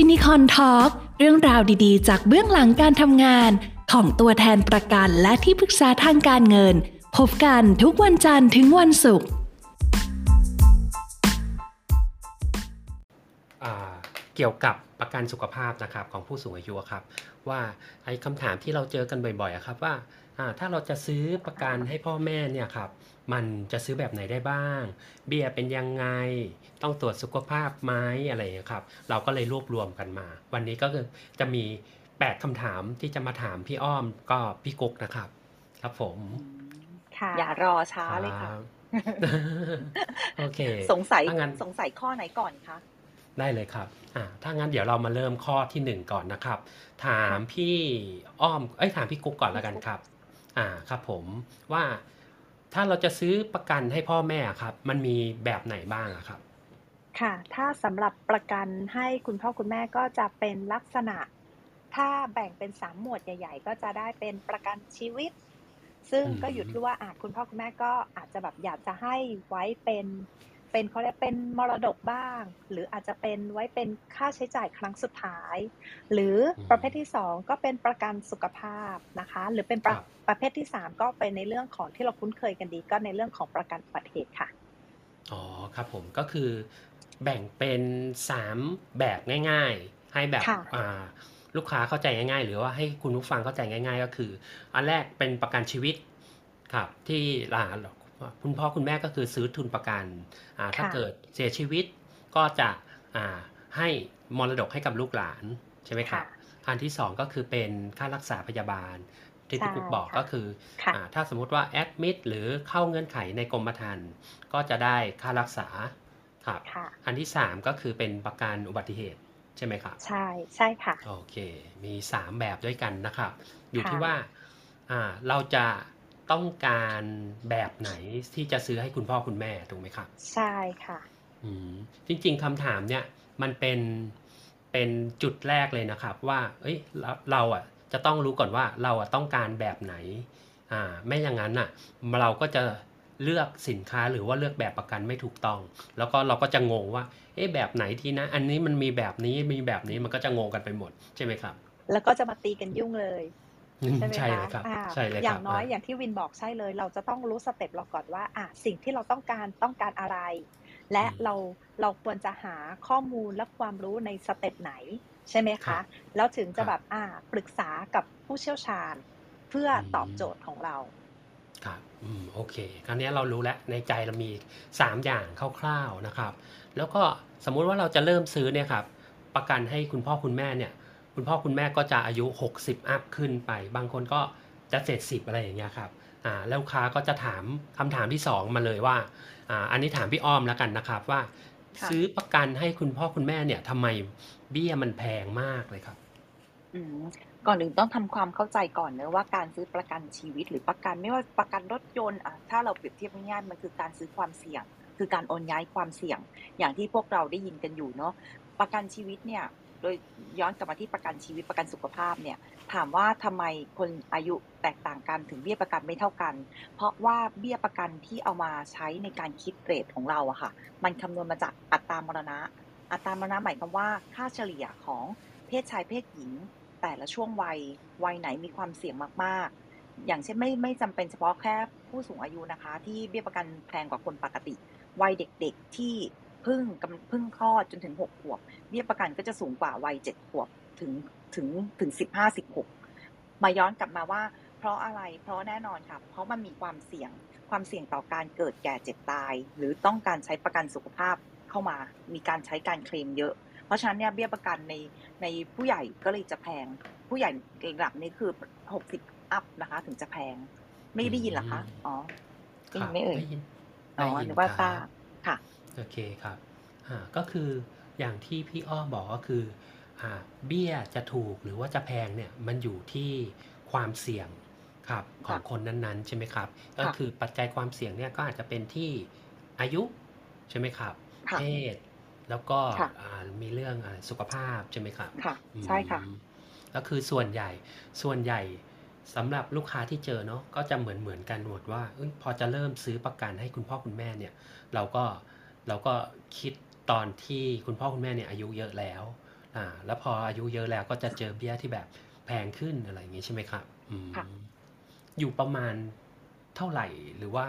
ฟินิคอนทอล์กเรื่องราวดีๆ จากเบื้องหลังการทำงาน ของตัวแทนประกันและที่ปรึกษาทางการเงิน พบกันทุกวันจันทร์ถึงวันศุกร์เกี่ยวกับประกันสุขภาพนะครับของผู้สูงอายุครับ ว่าไอ้คำถามที่เราเจอกันบ่อยๆครับว่า ถ้าเราจะซื้อประกันให้พ่อแม่เนี่ยครับ มันจะซื้อแบบไหนได้บ้าง เบี้ยเป็นยังไง ต้องตรวจสุขภาพไหมอะไรอย่างเงี้ยครับ เราก็เลยรวบรวมกันมา วันนี้ก็คือจะมี 8คำถามที่จะมาถามพี่อ้อมก็พี่กุ๊กนะครับ ครับผมค่ะอย่ารอช้าเลยค่ะรับโอเค สงสัยถ้างั้นสงสัยข้อไหนก่อนคะได้เลยครับอ่าถ้างั้นเดี๋ยวเรามาเริ่มข้อที่หนึ่งก่อนนะครับ ถามพี่อ้อม เอ้ย ถามพี่กุ๊กก่อนแล้วกันครับ อ่าครับผมว่าถ้าเราจะซื้อประกันให้พ่อแม่ครับ มันมีแบบไหนบ้างอะครับ ค่ะ ถ้าสำหรับประกันให้คุณพ่อคุณแม่ก็จะเป็นลักษณะ ถ้าแบ่งเป็นสามหมวดใหญ่ ๆ ก็จะได้เป็นประกันชีวิต ซึ่งก็อยู่ที่ว่าอาจคุณพ่อคุณแม่ก็อาจจะแบบอยากจะให้ไว้เป็น เป็นเขาเรียกเป็นมรดกบ้าง หรืออาจจะเป็นไว้เป็นค่าใช้จ่ายครั้งสุดท้าย หรือประเภทที่สองก็เป็นประกันสุขภาพนะคะ หรือเป็นประครับประเภทที่สามก็เป็นในเรื่องของที่เราคุ้นเคยกันดี ก็ในเรื่องของประกันอุบัติเหตุค่ะอ๋อครับผมก็คือแบ่งเป็นสามแบบง่ายๆ ให้แบบค่ะอ่าลูกค้าเข้าใจง่ายๆ หรือว่าให้คุณผู้ฟังเข้าใจง่าย ๆ ก็คือ อันแรกเป็นประกันชีวิตครับที่อ่า คุณพ่อคุณแม่ก็คือซื้อทุนประกันอ่าถ้าค่ะเกิดเสียชีวิตก็จะอ่าให้มรดกให้กับลูกหลานใช่ไหมครับค่ะอันที่สองก็คือเป็นค่ารักษาพยาบาล ที่พี่ใช่กุ๊กบอกค่ะก็คือค่ะอ่าถ้าสมมุติว่าแอดมิดหรือเข้าเงื่อนไขในกรมธรรม์ก็จะได้ค่ารักษาครับค่ะอันที่สามก็คือเป็นประกันอุบัติเหตุใช่ไหมครับใช่ใช่ค่ะโอเค มีสามแบบด้วยกันนะครับ อยู่ค่ะที่ว่าอ่าเราจะ ต้องการแบบไหนที่จะซื้อให้คุณพ่อคุณแม่ถูกไหมครับใช่ค่ะอืมจริง ๆคำถามเนี่ยมันเป็นเป็นจุดแรกเลยนะครับ ว่า เอ้ยเราเราอะจะต้องรู้ก่อนว่าเราอะต้องการแบบไหนอ่าไม่อย่างนั้นอะ เราก็จะเลือกสินค้าหรือว่าเลือกแบบประกันไม่ถูกต้อง แล้วก็เราก็จะงงว่า เอ๊ะแบบไหนที่นะ อันนี้มันมีแบบนี้มีแบบนี้มันก็จะงงกันไปหมดใช่ไหมครับ แล้วก็จะมาตีกันยุ่งเลย อืมใช่ไหมใช่คะเลยครับ อ่า ใช่เลยครับอย่างน้อยอ่าอย่างที่วินบอกใช่เลย เราจะต้องรู้ step เราก่อนว่าอะสิ่งที่เราต้องการต้องการอะไร และอืมเราเราควรจะหาข้อมูลและความรู้ใน step ไหนใช่ไหมครัคะ แล้วถึงจะครับแบบอ่าปรึกษากับผู้เชี่ยวชาญ เพื่ออมตอบโจทย์ของเรา ครับอืมโอเค คราวนี้เรารู้แล้วในใจเรามี 3 อย่างคร่าวๆนะครับ แล้วก็สมมุติว่าเราจะเริ่มซื้อเนี่ยครับ ประกันให้คุณพ่อคุณแม่เนี่ย คุณพ่อคุณแม่ก็จะอายุ 60 อัพขึ้นไป บางคนก็จะ70อะไรอย่างเงี้ยครับอ่าแล้วลูกค้าก็จะถามคำถามที่ 2 มาเลยว่าอ่าอันนี้ถามพี่อ้อมแล้วกันนะครับว่าค่ะซื้อประกันให้คุณพ่อคุณแม่เนี่ยทำไมเบี้ยมันแพงมากเลยครับอืมก่อนอื่นต้องทำความเข้าใจก่อนเนอะว่าการซื้อประกันชีวิตหรือประกันไม่ว่าประกันรถยนต์อะถ้าเราเปรียบเทียบง่ายๆมันคือการซื้อความเสี่ยง คือการโอนย้ายความเสี่ยง อย่างที่พวกเราได้ยินกันอยู่เนาะประกันชีวิตเนี่ย โดยย้อนกลับมาที่ประกันชีวิตประกันสุขภาพเนี่ยถามว่าทำไมคนอายุแตกต่างกันถึงเบี้ยประกันไม่เท่ากัน เพราะว่าเบี้ยประกันที่เอามาใช้ในการคิดเรทของเราอะค่ะ มันคำนวณมาจากอัตรามรณะ อัตรามรณะหมายความว่าค่าเฉลี่ยของเพศชายเพศหญิง แต่ละช่วงวัยวัยไหนมีความเสี่ยงมากๆ อย่างเช่นไม่ไม่จำเป็นเฉพาะแค่ผู้สูงอายุนะคะ ที่เบี้ยประกันแพงกว่าคนปกติ วัยเด็กๆที่ เพิ่งกำเพิ่งคลอดจนถึงหกขวบเบี้ยประกันก็จะสูงกว่าวัยเจ็ดขวบถึงถึงถึงสิบห้าสิบหกมาย้อนกลับมาว่า เพราะอะไรเพราะแน่นอนค่ะเพราะมันมีความเสี่ยงความเสี่ยงต่อการเกิดแก่เจ็บตาย หรือต้องการใช้ประกันสุขภาพเข้ามา มีการใช้การเคลมเยอะ เพราะฉะนั้นเนี่ยเบี้ยประกันในในผู้ใหญ่ก็เลยจะแพง ผู้ใหญ่ระดับนี้คือหกสิบอัพนะคะ ถึงจะแพง ไม่ได้ยินเหรอคะอ๋อได้ยินไหมเอ่ยด้ยินอ๋อได้ยินึกว่าคทรัราบบค่ะ โอเคครับอ่าก็คืออย่างที่พี่อ้อบอกก็คืออ่าเบี้ยจะถูกหรือว่าจะแพงเนี่ยมันอยู่ที่ความเสี่ยงครับของค่ะคนนั้นๆใช่ไหมครับ ก็ค่ะคือปัจจัยความเสี่ยงเนี่ยก็อาจจะเป็นที่อายุใช่ไหมครับค่ะเพศแล้วก็ค่ะอ่ามีเรื่องอาสุขภาพใช่ไหมครับค่ะใช่ค่ะอืมก็คือส่วนใหญ่ส่วนใหญ่สำหรับลูกค้าที่เจอเนาะก็จะเหมือนเหมือนกันหมดว่าเอ้ยพอจะเริ่มซื้อประกันให้คุณพ่อคุณแม่เนี่ย เราก็ เราก็คิดตอนที่คุณพ่อคุณแม่เนี่ยอายุเยอะแล้วแอ่าแล้วพออายุเยอะแล้วก็จะเจอเบี้ยที่แบบแพงขึ้นอะไรอย่างงี้ใช่ไหมครับอืมค่ะอยู่ประมาณเท่าไหร่หรือว่า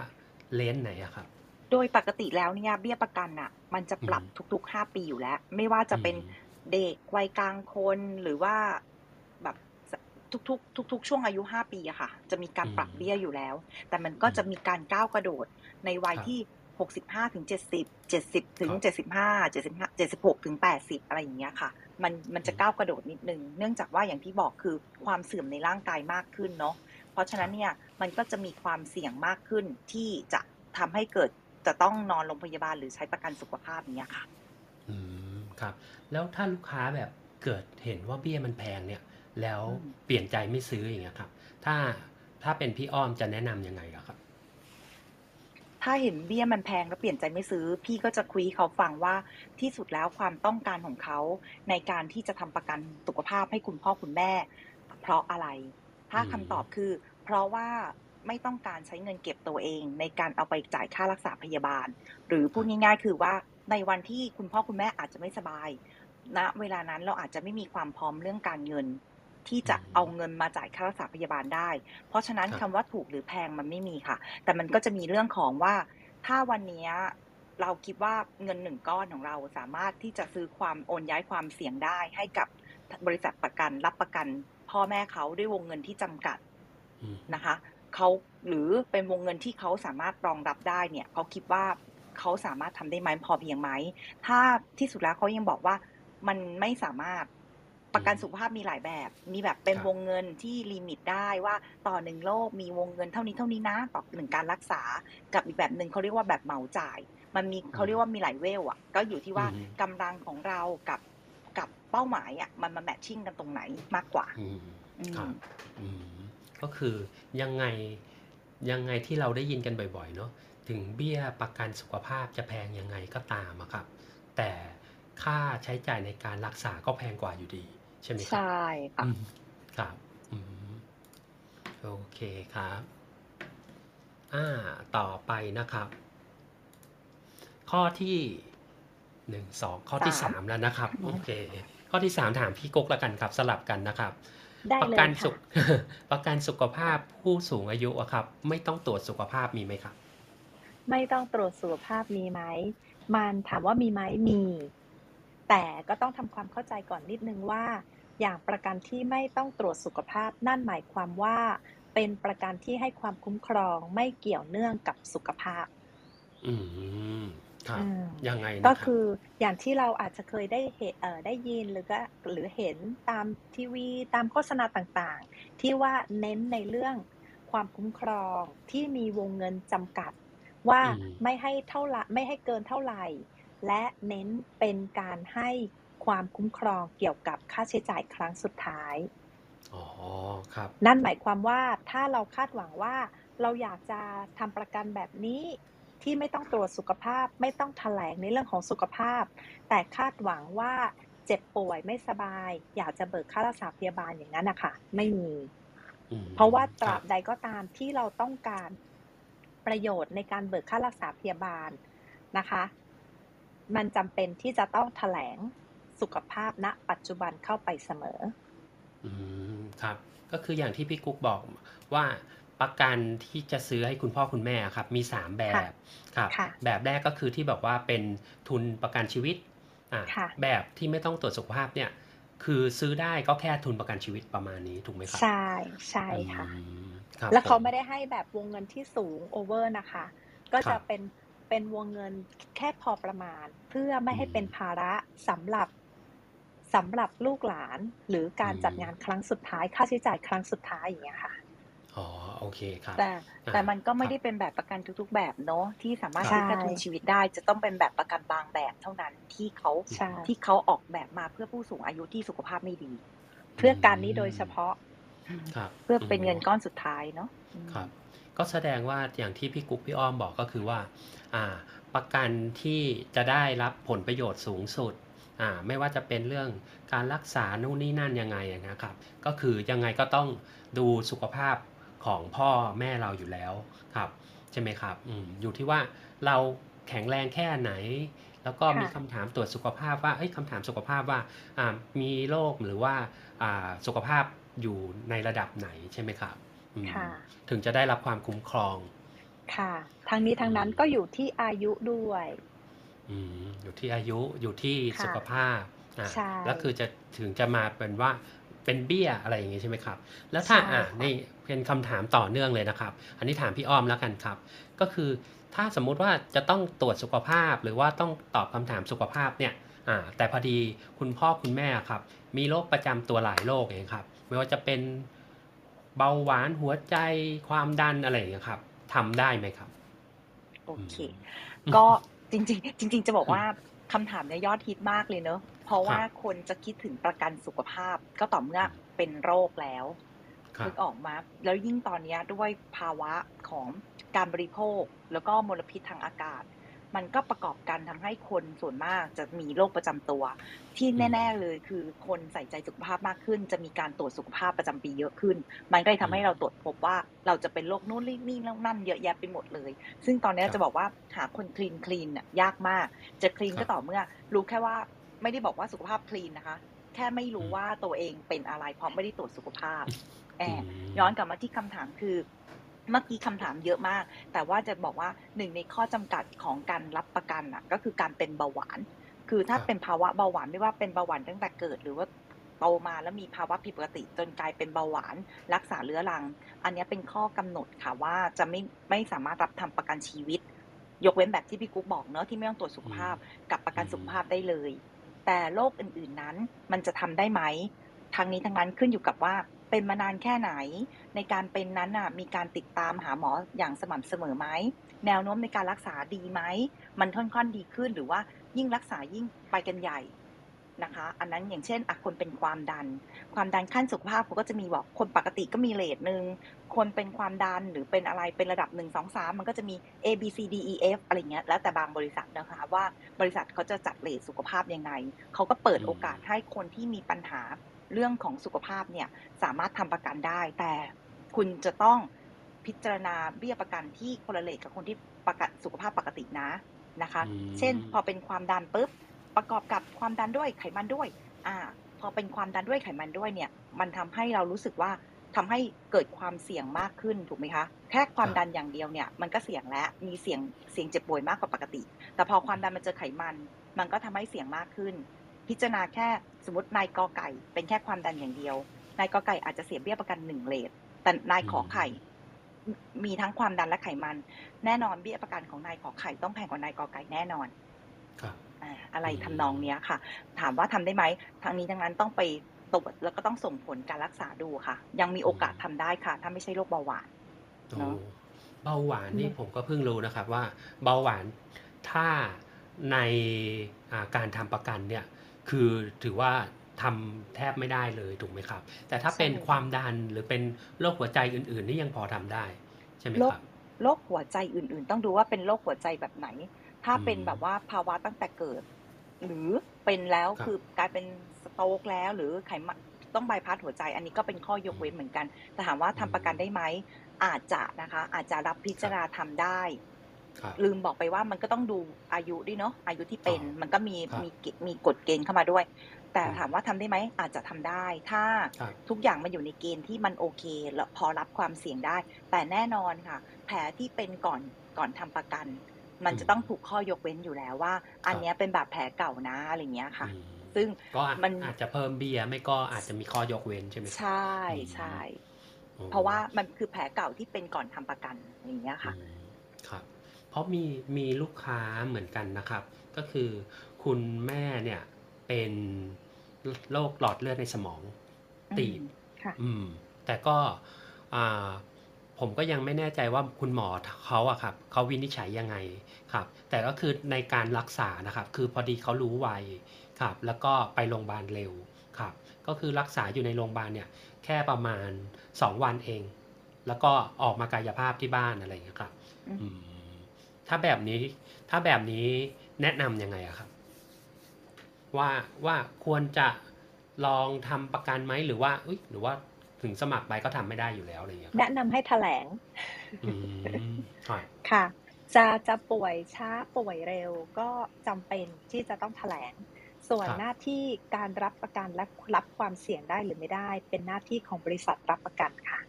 เลนส์ไหนอะครับ โดยปกติแล้วเนี่ยเบี้ยประกันอะมันจะปรับอืมทุกๆห้าปีอยู่แล้ว ไม่ว่าจะเป็นอืมเด็กวัยกลางคนหรือว่าแบบทุกๆทุกๆช่วงอายุห้าปีอะค่ะ จะมีการปรับเบี้ยอยู่แล้ว แต่มันก็จะมีการก้าวกระโดดในวัยครับที่ หกสิบห้าถึงเจ็ดสิบเจ็ดสิบถึงครับเจ็ดสิบห้าเจ็ดสิบห้าเจ็ดสิบหกถึงแปดสิบอะไรอย่างเงี้ยค่ะ มันมันจะอืมก้าวกระโดดนิดนึง เนื่องจากว่าอย่างที่บอกคือความเสื่อมในร่างกายมากขึ้นเนาะเพราะฉะนั้นเนี่ยมันก็จะมีความเสี่ยงมากขึ้นที่จะทำให้เกิดจะต้องนอนโรงพยาบาลหรือใช้ประกันสุขภาพเนี้ยค่ะ อืมครับ แล้วถ้าลูกค้าแบบเกิดเห็นว่าเบี้ยมันแพงเนี่ย แล้วอืมเปลี่ยนใจไม่ซื้ออย่างเงี้ยครับ ถ้าถ้าเป็นพี่อ้อมจะแนะนำยังไงอะครับ ถ้าเห็นเบี้ยมันแพงแล้วเปลี่ยนใจไม่ซื้อ พี่ก็จะคุยให้เขาฟังว่าที่สุดแล้วความต้องการของเขาในการที่จะทำประกันสุขภาพให้คุณพ่อคุณแม่ เพราะอะไร ถ้าอืมคำตอบคือ เพราะว่าไม่ต้องการใช้เงินเก็บตัวเอง ในการเอาไปจ่ายค่ารักษาพยาบาล หรือพูดง่าย ๆ คือว่าในวันที่คุณพ่อคุณแม่อาจจะไม่สบายณเวลานั้นเราอาจจะไม่มีความพร้อมเรื่องการเงิน ที่จะอืมเอาเงินมาจ่ายค่ารักษาพยาบาลได้ เพราะฉะนั้นครัคำบว่าถูกหรือแพงมันไม่มีค่ะ แต่มันก็จะมีเรื่องของว่า ถ้าวันเนี้ยเราคิดว่าเงินหนึ่งก้อนของเราสามารถที่จะซื้อความโอนย้ายความเสี่ยงได้ให้กับบริษัทประกันรับประกัน พ่อแม่เขาด้วยวงเงินที่จำกัดอืมนะคะเขาหรือเป็นวงเงินที่เขาสามารถรองรับได้เนี่ยเขาคิดว่าเขาสามารถทำได้ไหมพอเพียงไหมถ้าที่สุดแล้วเขายังบอกว่ามันไม่สามารถ ประกันสุขภาพมีหลายแบบ มีแบบเป็นครับวงเงินที่ลิมิตได้ว่าต่อหนึ่งโรคมีวงเงินเท่านี้เท่านี้นะต่อหนึ่งการรักษา กับอีกแบบหนึ่งเขาเรียกว่าแบบเหมาจ่าย มันมีเขาเรียกว่ามีหลายเวลอะ ก็อยู่ที่ว่าอืมกำลังของเรากับกับเป้าหมายอะมันมาแมทชิ่งกันตรงไหนมากกว่าอืมอืมครับอืมก็คือยังไงยังไงที่เราได้ยินกันบ่อยๆเนาะถึงเบี้ยประกันสุขภาพจะแพงยังไงก็ตามอะครับ แต่ค่าใช้จ่ายในการรักษาก็แพงกว่าอยู่ดี ใช่ไหมครับใช่ค่ะ อืมครับอืมโอเคครับ อ่า ต่อไปนะครับ ข้อที่หนึ่งสองข้อที่สามสามแล้วนะครับอืมโอเค ข้อที่สามถามพี่กุ๊กแล้วกันครับ สลับกันนะครับ ได้ประเลยกันค่ะสุขประกันสุขภาพผู้สูงอายุอะครับ ไม่ต้องตรวจสุขภาพมีไหมครับ ไม่ต้องตรวจสุขภาพมีไหม มันถามว่ามีไหมมี แต่ก็ต้องทำความเข้าใจก่อนนิดนึงว่า อย่างประกันที่ไม่ต้องตรวจสุขภาพนั่นหมายความว่า เป็นประกันที่ให้ความคุ้มครองไม่เกี่ยวเนื่องกับสุขภาพ อืมครับอืมยังไงนะก็รับคืออย่างที่เราอาจจะเคยได้เห็นเอ่อได้ยินหรือก็หรือเห็นตามทีวีตามโฆษณาต่างๆ ที่ว่าเน้นในเรื่องความคุ้มครองที่มีวงเงินจำกัด ว่าอืมไม่ให้เท่าไหร่ไม่ให้เกินเท่าไหร่ และเน้นเป็นการให้ความคุ้มครองเกี่ยวกับค่าใช้จ่ายครั้งสุดท้ายอ๋อครับ นั่นหมายความว่าถ้าเราคาดหวังว่าเราอยากจะทำประกันแบบนี้ที่ไม่ต้องตรวจสุขภาพไม่ต้องแถลงในเรื่องของสุขภาพ แต่คาดหวังว่าเจ็บป่วยไม่สบาย อยากจะเบิกค่ารักษาพยาบาลอย่างนั้นนะคะไม่มีอืมเพราะว่าตคราบบใดก็ตามที่เราต้องการประโยชน์ในการเบิกค่ารักษาพยาบาลนะคะ มันจำเป็นที่จะต้องแถลงสุขภาพณปัจจุบันเข้าไปเสมอ อืมครับ ก็คืออย่างที่พี่กุ๊กบอกว่าประกันที่จะซื้อให้คุณพ่อคุณแม่ครับ มีสามแบบครับค่ะแบบแรกก็คือที่บอกว่าเป็นทุนประกันชีวิตอ่าค่ะแบบที่ไม่ต้องตรวจสุขภาพเนี่ย คือซื้อได้ก็แค่ทุนประกันชีวิตประมาณนี้ถูกไหมครับใช่ใช่ค่ะอืมครับแล้วเขาผไม่ได้ให้แบบวงเงินที่สูงโอเวอร์นะคะ ก็ครัจะบเป็น เป็นวงเงินแค่พอประมาณ เพื่อไม่ให้อืมเป็นภาระสำหรับสำหรับลูกหลานหรือการอืมจัดงานครั้งสุดท้าย ค่าใช้จ่ายครั้งสุดท้ายอย่างเงี้ยค่ะอ๋อโอเคครับ แต่แต่มันก็ไม่ครับได้เป็นแบบประกันทุก ๆ แบบเนาะที่สามารถใช่ซื้อการทุนชีวิตได้จะต้องเป็นแบบประกันบางแบบเท่านั้นที่เขาใช่ที่เขาออกแบบมาเพื่อผู้สูงอายุที่สุขภาพไม่ดี เพื่อการนี้โดยเฉพาะครับเพื่อเป็นมเงินก้อนสุดท้ายเนาะอืมครับ ก็แสดงว่าอย่างที่พี่กุ๊กพี่อ้อมบอกก็คือว่าอ่าประกันที่จะได้รับผลประโยชน์สูงสุดอ่าไม่ว่าจะเป็นเรื่องการรักษานู่นนี่นั่นยังไงนะครับ ก็คือยังไงก็ต้องดูสุขภาพของพ่อแม่เราอยู่แล้วครับใช่ไหมครับอืมอยู่ที่ว่าเราแข็งแรงแค่ไหน แล้วก็มีค่ะคำถามตรวจสุขภาพว่าเอ้ยคำถามสุขภาพว่าอ่ามีโรคหรือว่าอ่าสุขภาพอยู่ในระดับไหนใช่ไหมครับอืม ค่ะ ถึงจะได้รับความคุ้มครอง ค่ะทั้งนี้ทั้งนั้นก็อยู่ที่อายุด้วยอืมอยู่ที่อายุอยู่ที่ค่ะสุขภาพอ่าใช่แล้วคือจะถึงจะมาเป็นว่าเป็นเบี้ยอะไรอย่างงี้ใช่ไหมครับ แล้วถ้าใช่อ่าค่ะนี่เป็นคำถามต่อเนื่องเลยนะครับ อันนี้ถามพี่อ้อมแล้วกันครับ ก็คือถ้าสมมุติว่าจะต้องตรวจสุขภาพหรือว่าต้องตอบคำถามสุขภาพเนี่ยอ่าแต่พอดีคุณพ่อคุณแม่ครับ มีโรคประจำตัวหลายโรคอย่างเงี้ยครับ ไม่ว่าจะเป็น เบาหวานหัวใจความดันอะไรอย่างเงี้ยครับทำได้ไหมครับ โอเคอืมก็จริง ๆ จริง ๆ จะบอกว่าคำถามเนี้ยยอดฮิตมากเลยเนอะเพราะว่าครับคนจะคิดถึงประกันสุขภาพก็ต่อเมื่อเป็นโรคแล้วครับนึกออกมา แล้วยิ่งตอนเนี้ยด้วยภาวะของการบริโภค แล้วก็มลพิษทางอากาศ มันก็ประกอบกันทำให้คนส่วนมากจะมีโรคประจำตัว ที่อืมแน่ ๆเลยคือคนใส่ใจสุขภาพมากขึ้น จะมีการตรวจสุขภาพประจำปีเยอะขึ้น มันก็เลยทำให้เราตรวจพบว่าเราจะเป็นโรคนู่นนี่แล้วนั่นเยอะแยะไปหมดเลย ซึ่งตอนนี้ครับจะบอกว่าหาคนคลีนคลีนน่ะยากมาก จะคลีนครัก็บต่อเมื่อ รู้แค่ว่าไม่ได้บอกว่าสุขภาพคลีนนะคะ แค่ไม่รู้อืมว่าตัวเองเป็นอะไรเพราะไม่ได้ตรวจสุขภาพแออืบมย้อนกลับมาที่คำถามคือ เมื่อกี้คำถามเยอะมาก แต่ว่าจะบอกว่าหนึ่งในข้อจำกัดของการรับประกันอะ ก็คือการเป็นเบาหวาน คือถ้าครับเป็นภาวะเบาหวานไม่ว่าเป็นเบาหวานตั้งแต่เกิดหรือว่าโตมาแล้วมีภาวะผิดปกติจนกลายเป็นเบาหวาน รักษาเรื้อรัง อันเนี้ยเป็นข้อกำหนดค่ะว่าจะไม่ไม่สามารถรับทำประกันชีวิต ยกเว้นแบบที่พี่กุ๊กบอกเนอะที่ไม่ต้องตรวจสุขภาพกับประกันสุขภาพได้เลย แต่โรคอื่นๆนั้นมันจะทำได้ไหมทางนี้ทางนั้นขึ้นอยู่กับว่า เป็นมานานแค่ไหน ในการเป็นนั้นน่ะมีการติดตามหาหมออย่างสม่ำเสมอไหมแนวโน้มในการรักษาดีไหมมันค่อนๆดีขึ้นหรือว่ายิ่งรักษายิ่งไปกันใหญ่นะคะ อันนั้นอย่างเช่นอะคนเป็นความดัน ความดันขั้นสุขภาพเขาก็จะมีบอกคนปกติก็มีเลทหนึ่งคนเป็นความดันหรือเป็นอะไรเป็นระดับหนึ่งสองสามมันก็จะมี A B C D E F อะไรเงี้ยแล้วแต่บางบริษัทนะคะว่าบริษัทเขาจะจัดเลทสุขภาพยังไงเขาก็เปิดอืมโอกาสให้คนที่มีปัญหา เรื่องของสุขภาพเนี่ยสามารถทำประกันได้ แต่คุณจะต้องพิจารณาเบี้ยประกันที่คนละเลทกับคนที่ประกันสุขภาพปกตินะนะคะอืมเช่น พอเป็นความดันปุ๊บประกอบกับความดันด้วยไขมันด้วยอ่าพอเป็นความดันด้วยไขมันด้วยเนี่ย มันทำให้เรารู้สึกว่าทำให้เกิดความเสี่ยงมากขึ้นถูกไหมคะแค่ความดันอย่างเดียวเนี่ยมันก็เสี่ยงแล้วมีเสี่ยงเสี่ยงเจ็บป่วยมากกว่าปกติ แต่พอความดันมันเจอไขมัน มันก็ทำให้เสี่ยงมากขึ้น พิจารณาแค่สมมตินายกอไก่ เป็นแค่ความดันอย่างเดียวนายกอไก่อาจจะเสียเบี้ยประกันหนึ่งเลทแต่นายขอไข่มีทั้งความดันและไขมัน แน่นอนเบี้ยประกันของนายขอไข่ต้องแพงกว่านายกอไก่แน่นอนครับอ่าอะไรอืมทำนองเนี้ยค่ะ ถามว่าทำได้ไหมทางนี้ทั้งนั้นต้องไปตรวจแล้วก็ต้องส่งผลการรักษาดูค่ะ ยังมีโอกาสทำได้ค่ะ ถ้าไม่ใช่โรคเบาหวานโอ้เนอะเบาหวานนี่เนอะผมก็เพิ่งรู้นะครับว่า เบาหวานถ้าในอ่าการทำประกันเนี่ย คือถือว่าทำแทบไม่ได้เลยถูกไหมครับ แต่ถ้าเป็นใช่ค่ะความดันหรือเป็นโรคหัวใจอื่น ๆ นี่ยังพอทำได้ใช่ไหมโรคครับโรคหัวใจอื่น ๆ ต้องดูว่าเป็นโรคหัวใจแบบไหน ถ้าเป็นอืมแบบว่าภาวะตั้งแต่เกิด หรือเป็นแล้วครับคือกลายเป็นสโตรกแล้วหรือไขมันต้องบายพาสหัวใจ อันนี้ก็เป็นข้อยกเว้นเหมือนกันแต่ถามว่าทำประกันได้ไหมอาจจะนะคะ อาจจะรับพิจารณาทำได้ครับ ลืมบอกไปว่ามันก็ต้องดูอายุด้วยเนาะอายุที่เป็นอ๋อมันก็มีครับมีเกณฑ์มีกฎเกณฑ์เข้ามาด้วย แต่อืมถามว่าทำได้ไหมอาจจะทำได้ ถ้าครับทุกอย่างมันอยู่ในเกณฑ์ที่มันโอเคแล้วพอรับความเสี่ยงได้ แต่แน่นอนค่ะ แผลที่เป็นก่อนก่อนทำประกัน มันจะต้องถูกข้อยกเว้นอยู่แล้วว่า อันเนี้ยเป็นบาดแผลเก่านะอะไรเงี้ยค่ะอืมซึ่งก็อาจมันอาจจะเพิ่มเบียร์ไม่ก็อาจจะมีข้อยกเว้นใช่ไหมครับใช่อืมใช่โอ้เพราะว่ามันคือแผลเก่าที่เป็นก่อนทำประกันอย่างเงี้ยค่ะอืมครับ เพราะมีมีลูกค้าเหมือนกันนะครับ ก็คือคุณแม่เนี่ยเป็นโรคหลอดเลือดในสมองตีบอืมค่ะอืมแต่ก็อ่าผมก็ยังไม่แน่ใจว่าคุณหมอเขาอะครับเขาวินิจฉัยยังไงครับ แต่ก็คือในการรักษานะครับ คือพอดีเขารู้ไวครับ แล้วก็ไปโรงพยาบาลเร็วครับ ก็คือรักษาอยู่ในโรงพยาบาลเนี่ย แค่ประมาณสองวันเอง แล้วก็ออกมากายภาพที่บ้านอะไรอย่างเงี้ยครับ อืมอืม ถ้าแบบนี้ถ้าแบบนี้แนะนำยังไงอะครับ ว่าว่าควรจะลองทำประกันไหมหรือว่าเอ้ยหรือว่าถึงสมัครไปก็ทำไม่ได้อยู่แล้วอะไรอย่างเงี้ยครับแนะนำให้แถลงอืมครับค่ะ จะจะป่วยช้าป่วยเร็วก็จำเป็นที่จะต้องแถลงส่วนครับหน้าที่การรับประกันและรับความเสี่ยงได้หรือไม่ได้ เป็นหน้าที่ของบริษัทรับประกันค่ะ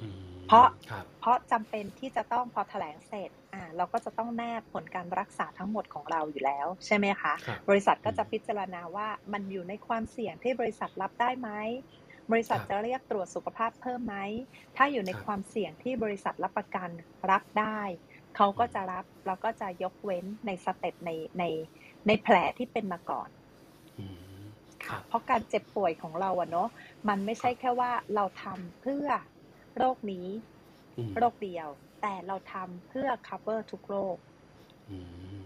อืม เพราะครับเพราะจำเป็นที่จะต้องพอแถลงเสร็จอ่าเราก็จะต้องแนบผลการรักษาทั้งหมดของเราอยู่แล้ว ใช่ไหมคะครับบริษัทก็จะอืมพิจารณาว่ามันอยู่ในความเสี่ยงที่บริษัทรับได้ไหมบริษัทครับจะเรียกตรวจสุขภาพเพิ่มไหม ถ้าอยู่ในครับความเสี่ยงที่บริษัทรับประกันรับได้ เขาก็จะรับแล้วก็จะยกเว้นในสเต็ปในในในแผลที่เป็นมาก่อนอืมคค่ะรับเพราะการเจ็บป่วยของเราอะเนาะมันไม่ใช่แค่ว่าเราทำเพื่อ โรคนี้อืมโรคเดียว แต่เราทำเพื่อ cover ทุกโรคอืม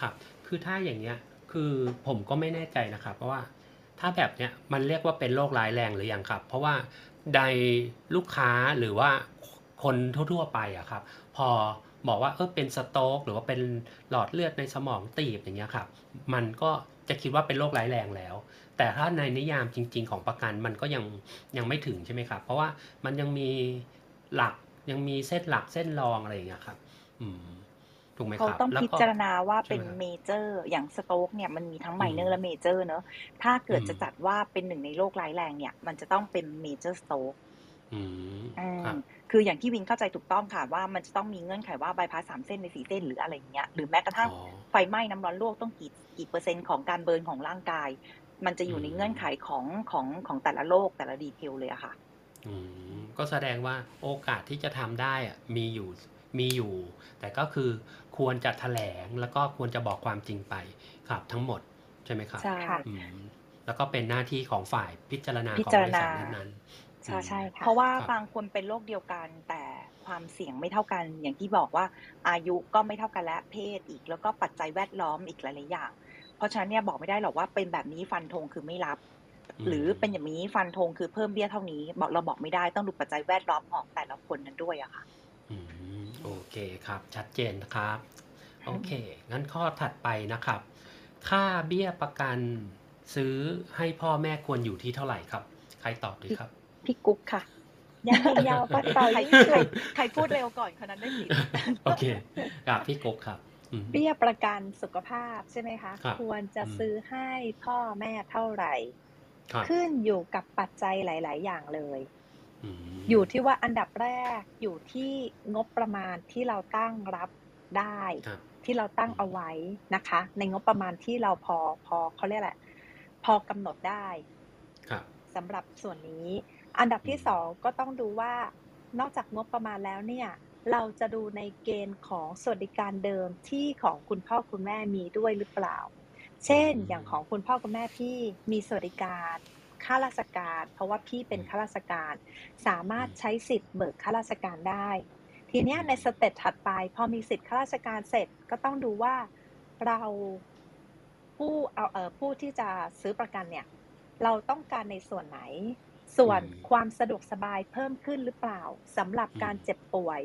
ครับ คือถ้าอย่างเงี้ย คือผมก็ไม่แน่ใจนะครับ เพราะว่าถ้าแบบเนี้ยมันเรียกว่าเป็นโรคร้ายแรงหรือยังครับ เพราะว่าในลูกค้าหรือว่าคนทั่ว ๆ ไปอะครับ พอ บอกว่าเออเป็นสโตรกหรือว่าเป็นหลอดเลือดในสมองตีบอย่างเงี้ยครับมันก็จะคิดว่าเป็นโรคร้ายแรงแล้ว แต่ถ้าในนิยามจริง ๆ ของประกันมันก็ยังยังไม่ถึงใช่ไหมครับ เพราะว่ามันยังมีหลักยังมีเส้นหลักเส้นรองอะไรอย่างเงี้ยครับ อืมถูกไหมคเขาต้องแล้วพิจารณาว่าเป็นใช่ไหมครับเม major อย่าง stroke เนี่ยมันมีทั้งไมเนออืมร์และ major เนอะถ้าเกิดอืมจะจัดว่าเป็นหนึ่งในโรคร้ายแรงเนี่ย มันจะต้องเป็น major stroke อืมอื ครับคืออย่างที่วินเข้าใจถูกต้องค่ะว่ามันจะต้องมีเงื่อนไขว่าบายพาสสามเส้นในสี่เส้นหรืออะไรอย่างเงี้ยหรือแม้กระทั่งอ๋อไฟไหม้น้ำร้อนลวกต้องกี่กี่เปอร์เซ็นต์ของการ burn ของร่างกาย มันจะอยู่ในอืมเงื่อนไขของของของแต่ละโรคแต่ละ detail เลยอะค่ะอืมก็แสดงว่าโอกาสที่จะทำได้อะมีอยู่มีอยู่ แต่ก็คือควรจะแถลงแล้วก็ควรจะบอกความจริงไปครับทั้งหมดใช่ไหมครับใช่ค่ะอืมแล้วก็เป็นหน้าที่ของฝ่ายพิจารณาพิของจารบริณาษัทนั้นๆ ใช่อืมใช่ค่ะเพราะว่าครับ บางคนเป็นโรคเดียวกัน แต่ความเสี่ยงไม่เท่ากัน อย่างที่บอกว่าอายุก็ไม่เท่ากันและเพศอีก แล้วก็ปัจจัยแวดล้อมอีกหลายๆอย่าง เพราะฉะนั้นเนี่ยบอกไม่ได้หรอกว่าเป็นแบบนี้ฟันธงคือไม่รับ อืมหรือเป็นอย่างนี้ฟันธงคือเพิ่มเบี้ยเท่านี้ บอกเราบอกไม่ได้ต้องดูปัจจัยแวดล้อมของแต่ละคนนั้นด้วยอะค่ะ อืมโอเคครับ ชัดเจนนะครับ โอเค งั้นข้อถัดไปนะครับ ค่าเบี้ยประกันซื้อให้พ่อแม่ควรอยู่ที่เท่าไหร่ครับ ใครตอบดีครับ พี่กุ๊กค่ะยังยืนยาวก็ไปใครใครใครพูดเร็วก่อนคนนั้นได้สิทธิ์โอเคครับพี่กกครับอืมเบี้ยประกันสุขภาพใช่ไหมคะครับควรจะอืมซื้อให้พ่อแม่เท่าไหร่ครับขึ้นอยู่กับปัจจัยหลาย ๆ อย่างเลยมอยู่ที่ว่าอันดับแรกอยู่ที่งบประมาณที่เราตั้งรับได้ครับที่เราตั้งเอาไว้นะคะ ในงบประมาณที่เราพอพอเขาเรียกแหละไรพอกำหนดได้ครับสำหรับส่วนนี้ อันดับที่อืมสองก็ต้องดูว่านอกจากงบประมาณแล้วเนี่ยเราจะดูในเกณฑ์ของสวัสดิการเดิมที่ของคุณพ่อคุณแม่มีด้วยหรือเปล่า เช่น อย่างของคุณพ่อคุณแม่พี่มีสวัสดิการข้าราชการ เพราะว่าพี่เป็นข้าราชการ สามารถใช้สิทธิ์เบิกข้าราชการได้ ทีเนี้ยในสเต็ปถัดไป พอมีสิทธิ์ข้าราชการเสร็จก็ต้องดูว่าเราผู้เอาเออผู้ที่จะซื้อประกันเนี่ยเราต้องการในส่วนไหน ส่วนอืมความสะดวกสบายเพิ่มขึ้นหรือเปล่าสำหรับอืมการเจ็บป่วย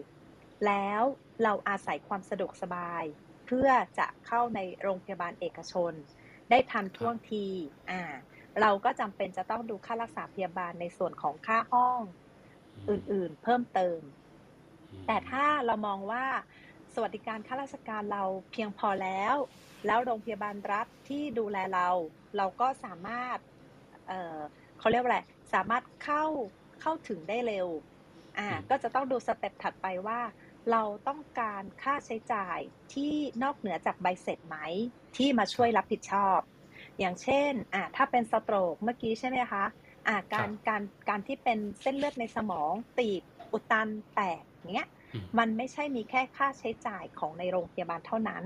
แล้วเราอาศัยความสะดวกสบาย เพื่อจะเข้าในโรงพยาบาลเอกชน ได้ทันท่วงทีอ่าเราก็จำเป็นจะต้องดูค่ารักษาพยาบาลในส่วนของค่าห้องอื่นๆ เพิ่มเติมอืมแต่ถ้าเรามองว่าสวัสดิการข้าราชการเราเพียงพอแล้ว แล้วโรงพยาบาลรัฐที่ดูแลเรา เราก็สามารถเอ่อเขาเรียกว่าอะไร สามารถเข้าเข้าถึงได้เร็วอ่าอืมก็จะต้องดูสเต็ปถัดไปว่า เราต้องการค่าใช้จ่ายที่นอกเหนือจากใบเสร็จไหม ที่มาช่วยรับผิดชอบ อย่างเช่นอ่าถ้าเป็นสโตรกเมื่อกี้ใช่ไหมคะอ่าการการการที่เป็นเส้นเลือดในสมองตีบอุดตันแตกเนี้ยอืมมันไม่ใช่มีแค่ค่าใช้จ่ายของในโรงพยาบาลเท่านั้น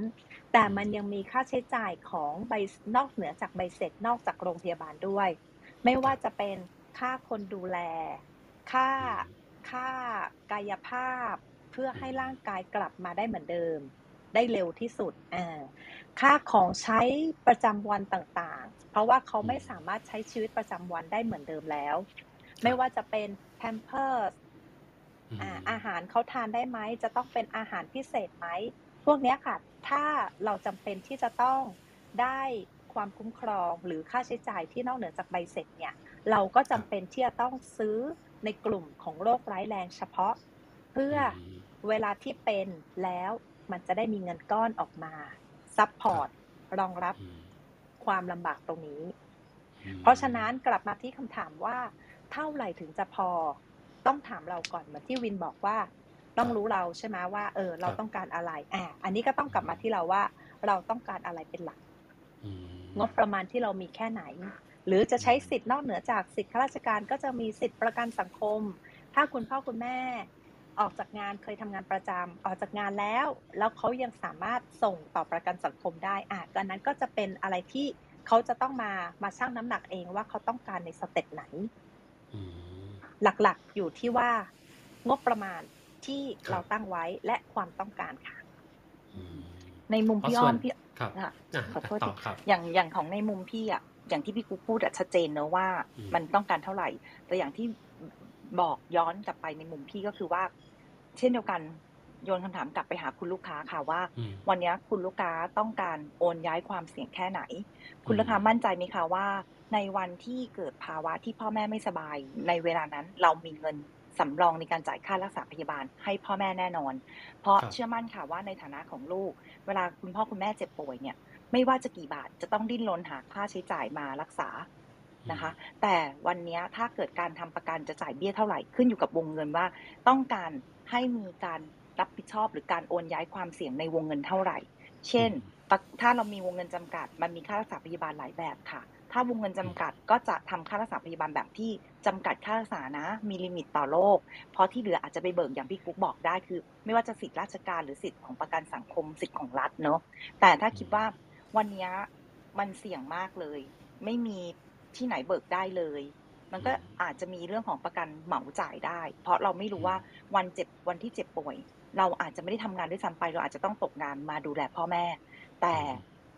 แต่มันยังมีค่าใช้จ่ายของใบนอกเหนือจากใบเสร็จนอกจากโรงพยาบาลด้วย ไม่ว่าจะเป็น ค่าคนดูแล ค่าค่ากายภาพ เพื่อให้ร่างกายกลับมาได้เหมือนเดิม ได้เร็วที่สุดอ่าค่าของใช้ประจำวันต่างๆ เพราะว่าเขาไม่สามารถใช้ชีวิตประจำวันได้เหมือนเดิมแล้ว ไม่ว่าจะเป็นแพมเพิร์สอืมอ่าอาหารเขาทานได้ไหม จะต้องเป็นอาหารพิเศษไหม พวกเนี้ยค่ะ ถ้าเราจำเป็นที่จะต้องได้ความคุ้มครองหรือค่าใช้จ่ายที่นอกเหนือจากใบเสร็จเนี่ย เราก็จำเป็นที่จะต้องซื้อในกลุ่มของโรคร้ายแรงเฉพาะ เพื่อเวลาที่เป็นแล้วมันจะได้มีเงินก้อนออกมา support รองรับอืมความลำบากตรงนี้อืมเพราะฉะนั้นกลับมาที่คำถามว่า เท่าไหร่ถึงจะพอต้องถามเราก่อนเหมือนที่วินบอกว่า ต้องรู้เราใช่ไหมว่า เออ เราต้องการอะไรอ่าอันนี้ก็ต้องกลับมาที่เราว่า เราต้องการอะไรเป็นหลักอืมงบประมาณที่เรามีแค่ไหน หรือจะใช้สิทธิ์นอกเหนือจากสิทธิข้าราชการก็จะมีสิทธิประกันสังคม ถ้าคุณพ่อคุณแม่ออกจากงานเคยทำงานประจำออกจากงานแล้ว แล้วเขายังสามารถส่งต่อประกันสังคมได้อะดังนั้นก็จะเป็นอะไรที่เขาจะต้องมามาชั่งน้ำหนักเองว่าเขาต้องการในสเต็ปไหนอืมหลักๆอยู่ที่ว่างบประมาณที่ครับเราตั้งไว้และความต้องการค่ะอืมในมุมเพราะพี่ส่อ้วอนมพี่ครับค่ะอะขอโทษต่ทีอครับอย่างอย่างของในมุมพี่อะ อย่างที่พี่กุ๊กพูดอะชัดเจนเนอะว่าอืมมันต้องการเท่าไหร่ แต่อย่างที่บอกย้อนกลับไปในมุมพี่ก็คือว่า เช่นเดียวกันโยนคำถามกลับไปหาคุณลูกค้าค่ะว่าอืมวันนี้คุณลูกค้าต้องการโอนย้ายความเสี่ยงแค่ไหน คุณอืมลูกค้ามั่นใจไหมคะว่า ในวันที่เกิดภาวะที่พ่อแม่ไม่สบาย ในเวลานั้นเรามีเงินสำรองในการจ่ายค่ารักษาพยาบาลให้พ่อแม่แน่นอน เพราะครับเชื่อมั่นค่ะว่าในฐานะของลูก เวลาคุณพ่อคุณแม่เจ็บป่วยเนี่ย ไม่ว่าจะกี่บาทจะต้องดิ้นรนหาค่าใช้จ่ายมารักษานะคะ แต่วันเนี้ยถ้าเกิดการทำประกันจะจ่ายเบี้ยเท่าไหร่ขึ้นอยู่กับวงเงินว่า ต้องการให้มีการรับผิดชอบหรือการโอนย้ายความเสี่ยงในวงเงินเท่าไหร่ เช่นปะถ้าเรามีวงเงินจำกัด มันมีค่ารักษาพยาบาลหลายแบบค่ะ ถ้าวงเงินจำกัดก็จะทำค่ารักษาพยาบาลแบบที่จำกัดค่ารักษานะ มีลิมิตต่อโรค เพราะที่เหลืออาจจะไปเบิกอย่างพี่กุ๊กบอกได้คือ ไม่ว่าจะสิทธิราชการหรือสิทธิของประกันสังคมสิทธิของรัฐเนาะ แต่ถ้าคิดว่า วันเนี้ยมันเสี่ยงมากเลย ไม่มีที่ไหนเบิกได้เลย มันก็อาจจะมีเรื่องของประกันเหมาจ่ายได้ เพราะเราไม่รู้ว่าวันเจ็บวันที่เจ็บป่วย เราอาจจะไม่ได้ทำงานด้วยซ้ำไป เราอาจจะต้องตกงานมาดูแลพ่อแม่ แต่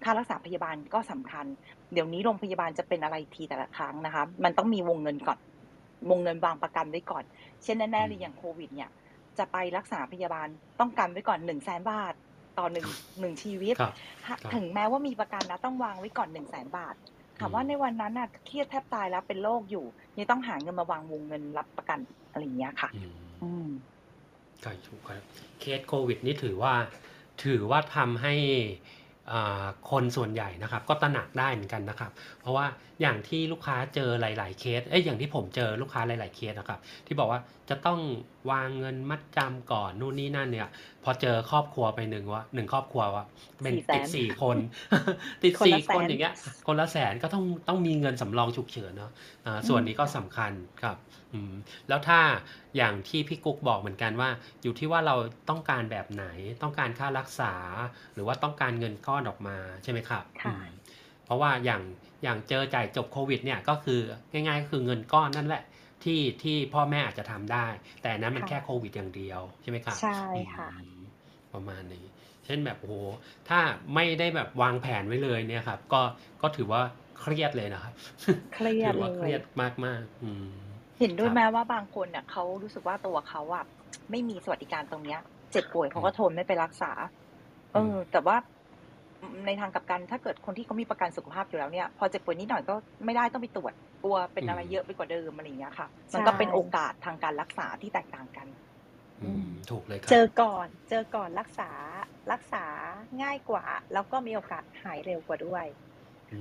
ค่ารักษาพยาบาลก็สำคัญ เดี๋ยวนี้โรงพยาบาลจะเป็นอะไรทีแต่ละครั้งนะคะ มันต้องมีวงเงินก่อน วงเงินวางประกันไว้ก่อน เช่นแน่ๆเลยอย่างโควิดเนี่ย จะไปรักษาพยาบาลต้องกันไว้ก่อนหนึ่งแสนบาท ต่อหนึ่งหนึ่งชีวิตครับถ้าครับถึงแม้ว่ามีประกันนะต้องวางไว้ก่อนหนึ่งแสนบาทถามว่าในวันนั้นน่ะเครียดแทบตายแล้วเป็นโรคอยู่ยังต้องหาเงินมาวางวงเงินรับประกันอะไรอย่างเงี้ยค่ะ อืมอืมก็ถูกครับเคสโควิดนี่ถือว่า ถือว่าทำให้อ่าคนส่วนใหญ่นะครับ ก็ตระหนักได้เหมือนกันนะครับ เพราะว่าอย่างที่ลูกค้าเจอหลาย ๆ เคสเอ้ยอย่างที่ผมเจอลูกค้าหลาย ๆ เคสนะครับ ที่บอกว่าจะต้องวางเงินมัดจำก่อนนู่นนี่นั่นเนี่ย พอเจอครอบครัวไปหนึ่งว่าหนึ่งครอบครัวว่าเป็นสี่แสนติดสี่คน ติดคนสี่ละแสนคนอย่างเงี้ย คนละแสนก็ต้องต้องมีเงินสำรองฉุกเฉินเนาะอ่าส่วนนี้ก็สำคัญครับอืมแล้วถ้าอย่างที่พี่กุ๊กบอกเหมือนกันว่า อยู่ที่ว่าเราต้องการแบบไหนต้องการค่ารักษา หรือว่าต้องการเงินก้อนออกมาใช่ไหมครับค่ะอืมเพราะว่าอย่างอย่างเจอจ่ายจบโควิดเนี่ยก็คือง่ายๆก็คือเงินก้อนนั่นแหละ ที่ที่พ่อแม่อาจจะทำได้ แต่อันนั้นมันค่ะแค่โควิดอย่างเดียวใช่ไหมครับใช่ค่ะอืมประมาณนี้ เช่นแบบโอ้โหถ้าไม่ได้แบบวางแผนไว้เลยเนี่ยครับ ก็ก็ถือว่าเครียดเลยนะครับเครียดถือว่าเลยเครียดมากๆอืมเห็นด้วยครับไหมว่าบางคนเนี่ยเขารู้สึกว่าตัวเขาอะไม่มีสวัสดิการตรงเนี้ย เจ็บป่วยเขาก็ทนไม่ไปรักษา เออ แต่ว่าในทางกลับกันถ้าเกิดคนที่เขามีประกันสุขภาพอยู่แล้วเนี่ย พอเจ็บป่วยนิดหน่อยก็ไม่ได้ต้องไปตรวจ กลัวเป็นอะไรอืมเยอะไปกว่าเดิมอะไรอย่างเงี้ยค่ะ มันก็เป็นโอกาสทางการรักษาที่แตกต่างกันอืมถูกเลยครัเจอก่อนเจอก่อนรักษารักษาง่ายกว่า แล้วก็มีโอกาสหายเร็วกว่าด้วย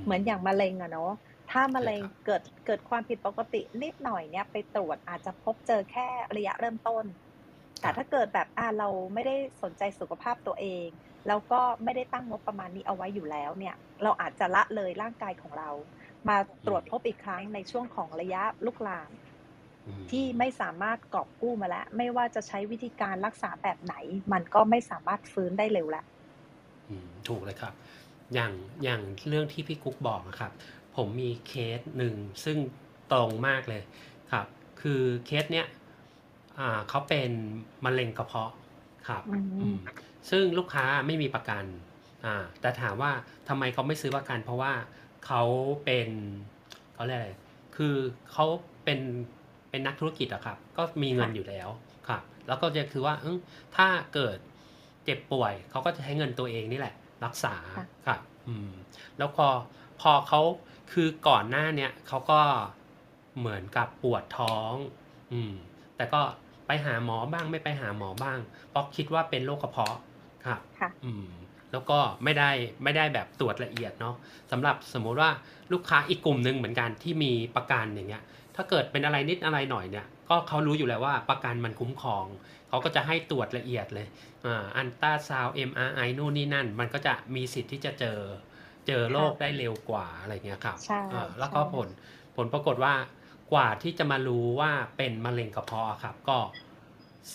เหมือนอย่างมะเร็งอะเนาะถ้ามะเร็งใช่ครับเกิดเกิดความผิดปกตินิดหน่อยเนี่ยไปตรวจอาจจะพบเจอแค่ระยะเริ่มต้น แต่ถ้าเกิดแบบอ่าเราไม่ได้สนใจสุขภาพตัวเองแล้วก็ไม่ได้ตั้งงบประมาณนี้เอาไว้อยู่แล้วเนี่ย เราอาจจะละเลยร่างกายของเรา มาตรวจพบอีกครั้งในช่วงของระยะลุกลามอืมที่ไม่สามารถกอบกู้มาแล้ว ไม่ว่าจะใช้วิธีการรักษาแบบไหน มันก็ไม่สามารถฟื้นได้เร็วแล้วอืมถูกเลยครับ อย่างอย่างเรื่องที่พี่กุ๊กบอกนะครับ ผมมีเคสหนึ่งซึ่งตรงมากเลยครับ คือเคสเนี้ยอ่าเขาเป็นมะเร็งกระเพาะครับอืมอืมซึ่งลูกค้าไม่มีประกันอ่าแต่ถามว่าทำไมเขาไม่ซื้อประกัน เพราะว่า เขาเป็นเขาเรียกอะไรคือเขาเป็นเป็นนักธุรกิจอะครับ ก็มีเงินอยู่แล้วครับแล้วก็จะคือว่าเออถ้าเกิดเจ็บป่วย เขาก็จะใช้เงินตัวเองนี่แหละ รักษาค่ะครับอืมแล้วพอพอเขาคือก่อนหน้าเนี้ยเขาก็เหมือนกับปวดท้อง อืม แต่ก็ไปหาหมอบ้างไม่ไปหาหมอบ้างเพราะคิดว่าเป็นโรคกระเพาะครับค่ะ อืม แล้วก็ไม่ได้ไม่ได้แบบตรวจละเอียดเนาะสำหรับสมมุติว่าลูกค้าอีกกลุ่มหนึ่งเหมือนกันที่มีประกันอย่างเงี้ยถ้าเกิดเป็นอะไรนิดอะไรหน่อยเนี่ยก็เขารู้อยู่แล้วว่าประกันมันคุ้มครองเขาก็จะให้ตรวจละเอียดเลยอ่าอันต้าซาวเอ็มอาร์ไอนู่นนี่นั่น มันก็จะมีสิทธิ์ที่จะเจอเจอโรคได้เร็วกว่าอะไรเงี้ยครับใช่อ่าแล้วก็ใช่ผลผลปรากฏว่ากว่าที่จะมารู้ว่าเป็นมะเร็งกระเพาะอะครับก็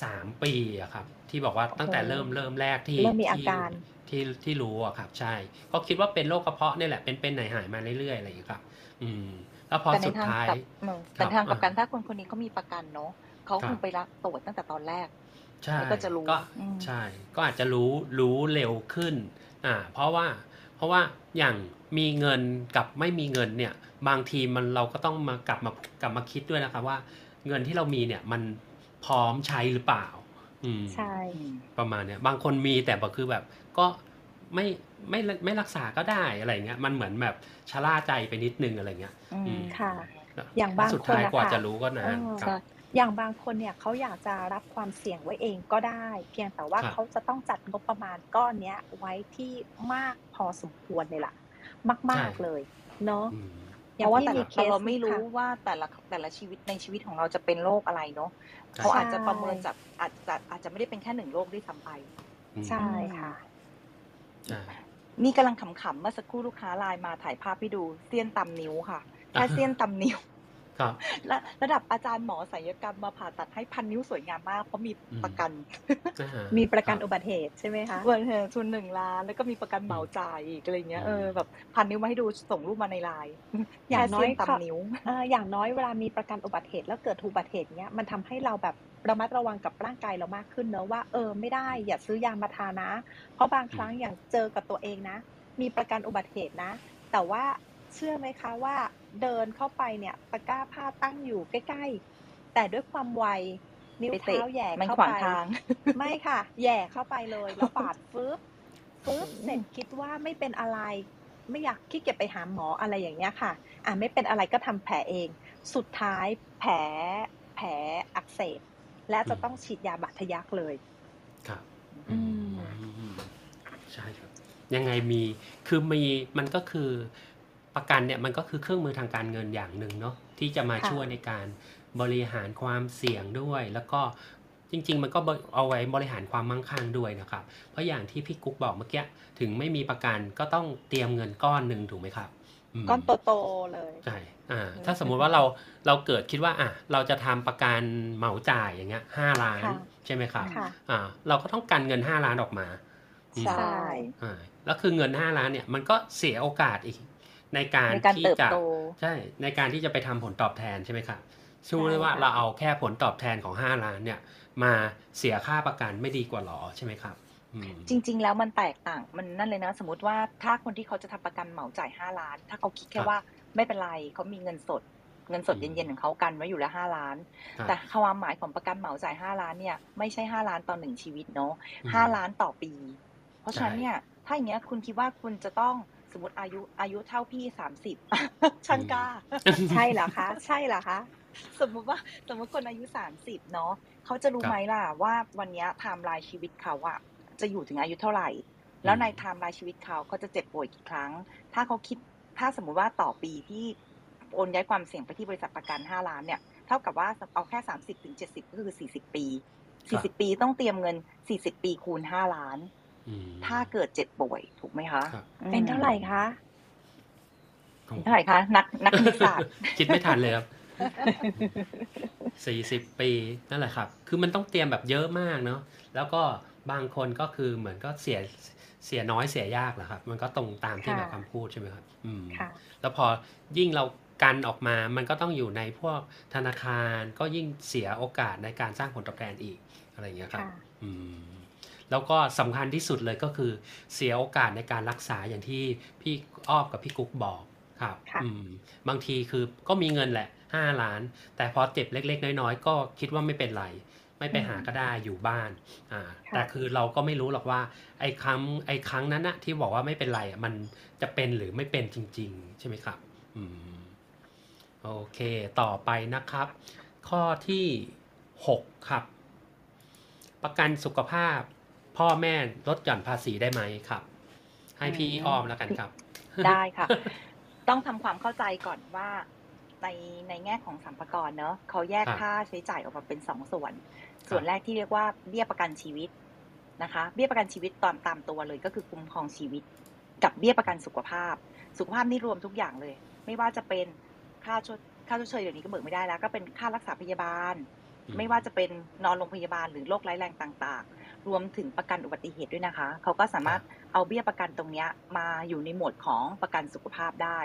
สามปีอะครับ ที่บอกว่าตั้งแต่เริ่มเริ่มแรกที่เริ่มมีอาที่การ ที่ที่รู้อะครับ ใช่ก็คิดว่าเป็นโรคกระเพาะนี่แหละเป็นเป็นไหนหายมาเรื่อยๆอะไรอย่างเงี้ยครับ อืมแล้วพอแต่ในสุดทางท้ายกลับเออแต่ครับทางกลับกันอ่าถ้าคนคนนี้เขามีประกันเนาะเขาครัคบงไปรับตรวจตั้งแต่ตอนแรกใช่แล้วก็จะรู้ก็อืมใช่ ก็อาจจะรู้รู้เร็วขึ้น อ่า เพราะว่า เพราะว่าอย่างมีเงินกับไม่มีเงินเนี่ย บางทีมันเราก็ต้องมากลับมากลับมาคิดด้วยนะครับว่า เงินที่เรามีเนี่ยมันพร้อมใช้หรือเปล่า อืมใช่อืมประมาณเนี้ยบางคนมีแต่แบบคือแบบ ก็ไม่ไม่ไม่รักษาก็ได้อะไรเงี้ยมันเหมือนแบบชะล่าใจไปนิดนึงอะไรเงี้ยอืมอืมค่ะ อย่างบางสุดท้ายคนนะคะกว่าจะรู้ก็นานเออครับอย่างบางคนเนี่ยเขาอยากจะรับความเสี่ยงไว้เองก็ได้ เพียงแต่ว่าครับเขาจะต้องจัดงบประมาณก้อนเนี้ยไว้ที่มากพอสมควรเลยล่ะ มาก ๆเลยเนาะอืมอย่เพราะว่าแต่มีละเคแต่สเราไม่รู้ค่ะว่าแต่ละแต่ละชีวิตในชีวิตของเราจะเป็นโรคอะไรเนาะใช่เขาอาจจะประเมินจากอาจจะอาจจะไม่ได้เป็นแค่หนึ่งโรคด้วยซ้ำไปอืมใช่ค่ะใช่ นี่กำลังขำๆเมื่อสักครู่ลูกค้าไลน์มาถ่ายภาพให้ดูเสี้ยนตำนิ้วค่ะแค่เสี้ยนตำนิ้วครับและระดับอาจารย์หมอศัลยกรรมมาผ่าตัดให้พันนิ้วสวยงามมาก เพราะมีอืมประกันนะฮะมีประกันคอุบบัติเหตุใช่ไหมคะวันทุนหนึ่งล้านแล้วก็มีประกันเหมาจ่ายอีกอะไรเงี้ยอืมเออแบบพันนิ้วมาให้ดูส่งรูปมาในไลน์อย่างแค่น้อยเสี้ยนค่ะตำนิ้วเอ่ออย่างน้อยเวลามีประกันอุบัติเหตุแล้วเกิดอุบัติเหตุเนี้ยมันทำให้เราแบบ ระมัดระวังกับร่างกายเรามากขึ้นเนอะว่าเออไม่ได้อย่าซื้อยามาทานะ เพราะบางครั้งอย่างเจอกับตัวเองนะ มีประกันอุบัติเหตุนะ แต่ว่าเชื่อไหมคะว่าเดินเข้าไปเนี่ยตะกร้าผ้าตั้งอยู่ใกล้ ๆ แต่ด้วยความไวนิ้วไปเตะเท้าแหย่มันเข้าขวางไปทางไม่ค่ะแหย่เข้าไปเลยแล้วปาดฟึบฟึบโอ้โหเสร็จคิดว่าไม่เป็นอะไรไม่อยากขี้เกียจไปหาหมออะไรอย่างเงี้ยค่ะ อะไม่เป็นอะไรก็ทำแผลเอง สุดท้ายแผลแผลอักเสบ และจะต้องฉีดยาบาดทะยักเลยครับอืมอืมใช่ครับ ยังไงมีคือมีมันก็คือประกันเนี่ยมันก็คือเครื่องมือทางการเงินอย่างหนึ่งเนาะที่จะมาค่ะช่วยในการบริหารความเสี่ยงด้วย แล้วก็จริง ๆ มันก็เอาไว้บริหารความมั่งคั่งด้วยนะครับ เพราะอย่างที่พี่กุ๊กบอกเมื่อกี้ถึงไม่มีประกันก็ต้องเตรียมเงินก้อนหนึ่งถูกไหมครับม ก้อนโตๆเลยใช่อ่าถ้าสมมุติว่าเราเราเกิดคิดว่าอะเราจะทำประกันเหมาจ่ายอย่างเงี้ยห้าล้านค่ะใช่ไหมครับค่ะอ่าเราก็ต้องกันเงินห้าล้านออกมาอืมใช่อ่าแล้วคือเงินห้าล้านเนี่ยมันก็เสียโอกาสอีกในการในการที่เติบจะโตใช่ในการที่จะไปทำผลตอบแทนใช่ไหมครับชูเลยว่าใช่ค่ะเราเอาแค่ผลตอบแทนของห้าล้านเนี่ยมาเสียค่าประกันไม่ดีกว่าหรอใช่ไหมครับอืม จริง ๆ แล้วมันแตกต่าง มันนั่นเลยนะ สมมติว่าถ้าคนที่เขาจะทำประกันเหมาจ่ายห้าล้าน ถ้าเขาคิดคแค่รับว่าไม่เป็นไรเขามีเงินสด เงินสดอืมเย็นๆของเขากันไว้อยู่แล้วห้าล้านครับแต่ความหมายของประกันเหมาจ่ายห้าล้านเนี่ยไม่ใช่ห้าล้านต่อหนึ่งชีวิตเนาะอืมห้าล้านต่อปี เพราะฉะนั้นใช่เนี่ยถ้าอย่างเงี้ยคุณคิดว่าคุณจะต้องสมมติอายุอายุเท่าพี่สามสิบช่างกล้า ใช่เหรอคะ ใช่เหรอคะสมมุติว่าสมมติคนอายุสามสิบเนาะเขาจะรู้ครับไหมล่ะว่าวันเนี้ยไทม์ไลน์ชีวิตเขาอะ จะอยู่ถึงอายุเท่าไหร่ แล้วในไทม์ไลน์ชีวิตเขาเขาจะเจ็บป่วยกี่ครั้ง ถ้าเขาคิดถ้าสมมุติว่าต่อปีที่โอนย้ายความเสี่ยงไปที่บริษัทประกันห้าล้านเนี่ยเท่ากับว่าเอาแค่สามสิบถึงเจ็ดสิบก็คือสี่สิบปีครัสี่สิบปีต้องเตรียมเงินสี่สิบปีคูณห้าล้านอืมถ้าเกิดเจ็บป่วยถูกไหมมคะครับอืมเป็นเท่าไหร่คะเท่าไหร่คะ นักนักคณิตศาสตร์คิดไม่ทันเลยครับสี่สิบปีนั่นแหละครับ คือมันต้องเตรียมแบบเยอะมากเนาะแล้วก็ บางคนก็คือเหมือนก็เสียเสียน้อยเสียยากแหละครับ มันก็ตรงตามที่ค่ะแบบคำพูดใช่ไหมครับ อืมค่ะแล้วพอยิ่งเรากันออกมา มันก็ต้องอยู่ในพวกธนาคารก็ยิ่งเสียโอกาสในการสร้างผลตอบแทนอีกอะไรอย่างเงี้ยครับค่ะอืมแล้วก็สำคัญที่สุดเลยก็คือเสียโอกาสในการรักษาอย่างที่พี่อ้อบกับพี่กุ๊กบอกครับค่ะอืมบางทีคือก็มีเงินแหละห้าล้าน แต่พอเจ็บเล็ก ๆ น้อยๆ ก็คิดว่าไม่เป็นไร ไม่ไปหาก็ได้อยู่บ้านอ่าค่ะแต่คือเราก็ไม่รู้หรอกว่า ไอ้ครั้งไอ้ครั้งนั้นนะที่บอกว่าไม่เป็นไรอะมันจะเป็นหรือไม่เป็นจริง ๆ ใช่ไหมครับ อืมโอเค ต่อไปนะครับ ข้อที่หกครับ ประกันสุขภาพ พ่อแม่ลดหย่อนภาษีได้ไหมครับ ให้พี่อืมอ้อมแล้วกันครับ ได้ค่ะ ต้องทำความเข้าใจก่อนว่า ในในแง่ของสัมภาระเนอะเขาแยกครับค่าใช้จ่ายออกมาเป็นสองส่วนครับส่วนแรกที่เรียกว่าเบี้ยประกันชีวิตนะคะ เบี้ยประกันชีวิตตอนตามตัวเลยก็คือคุ้มครองชีวิต กับเบี้ยประกันสุขภาพ สุขภาพนี่รวมทุกอย่างเลย ไม่ว่าจะเป็นค่าชดค่าชดเชยเดี๋ยวนี้ก็เบิกไม่ได้แล้ว ก็เป็นค่ารักษาพยาบาลอืไม่ว่าจะเป็นนอนโรงพยาบาลหรือโรคร้ายแรงต่าง ๆ รวมถึงประกันอุบัติเหตุด้วยนะคะ เขาก็สามารถเอาเบี้ยประกันตรงเนี้ยมาอยู่ในหมวดของประกันสุขภาพได้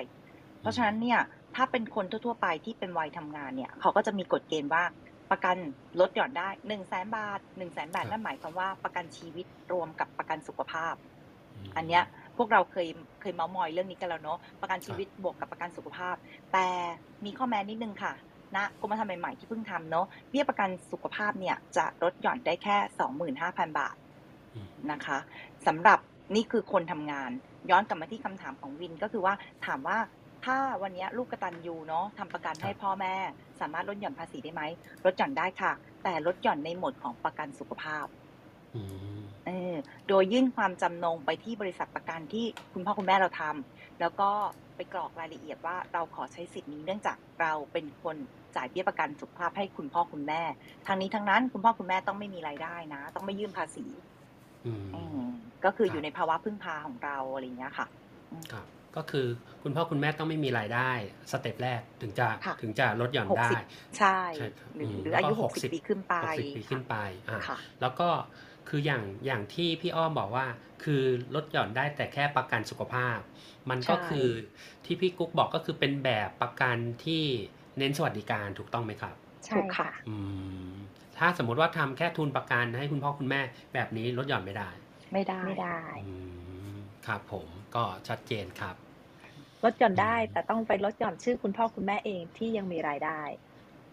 เพราะฉะนั้นเนี่ย ถ้าเป็นคนทั่ว ๆ ไปที่เป็นวัยทำงานเนี่ย เขาก็จะมีกฎเกณฑ์ว่าประกันลดหย่อนได้1นึ่งแสนบาท1นึ่งแสนบาทครับนั่นหมายความว่าประกันชีวิตรวมกับประกันสุขภาพมอันเนี้ยพวกเราเคยเคยเมาส์มอยเรื่องนี้กันแล้วเนาะประกันชีวิตบวกกับประกันสุขภาพ แต่มีข้อแม้นิดนึงค่ะณกรมธรรม์ใหม่ๆที่เพิ่งทำเนาะเบี้ยประกันสุขภาพเนี่ยจะลดหย่อนได้แค่ 25,000 บาทอืมนะคะสำหรับนี่คือคนทำงานย้อนกลับมาที่คำถามของวินก็คือว่าถามว่า ถ้าวันเนี้ยลูกกระตันยูเนาะทำประกันให้พ่อแม่ สามารถลดหย่อนภาษีได้ไหมลดหย่อนได้ค่ะ แต่ลดหย่อนในโหมดของประกันสุขภาพอืมเออโดยยื่นความจำนงไปที่บริษัทประกันที่คุณพ่อคุณแม่เราทำแล้วก็ไปกรอกรายละเอียดว่าเราขอใช้สิทธิ์นี้เนื่องจากเราเป็นคนจ่ายเบี้ยประกันสุขภาพให้คุณพ่อคุณแม่ทางนี้ทั้งนั้นคุณพ่อคุณแม่ต้องไม่มีรายได้นะ ต้องไม่ยื่นภาษีอืมอืมก็คือครับอยู่ในภาวะพึ่งพาของเราอะไรอย่างเงี้ยค่ะครับ ก็คือคุณพ่อคุณแม่ต้องไม่มีรายได้สเต็ปแรกถึงจะค่ะถึงจะลดหย่อนหกได้สิบใช่ใช่ครับหรืออืมหรือแล้วอาก็ยุหหกกสิสิบบปีขึ้นไปหกสิบปีขึ้นไปอ่าค่ะแล้วก็คืออย่างอย่างที่พี่อ้อมบอกว่า คือลดหย่อนได้แต่แค่ประกันสุขภาพ มันก็ใช่คือที่พี่กุ๊กบอกก็คือเป็นแบบประกันที่เน้นสวัสดิการถูกต้องไหมครับใช่ถูกค่ะค่ะอืมถ้าสมมุติว่าทำแค่ทุนประกันให้คุณพ่อคุณแม่แบบนี้ลดหย่อนไม่ได้ ไม่ได้ไม่ได้อืมครับผม ก็ชัดเจนครับ ลดหย่อนได้แต่ต้องไปลดหย่อนชื่อคุณพ่อคุณแม่เองที่ยังมีรายได้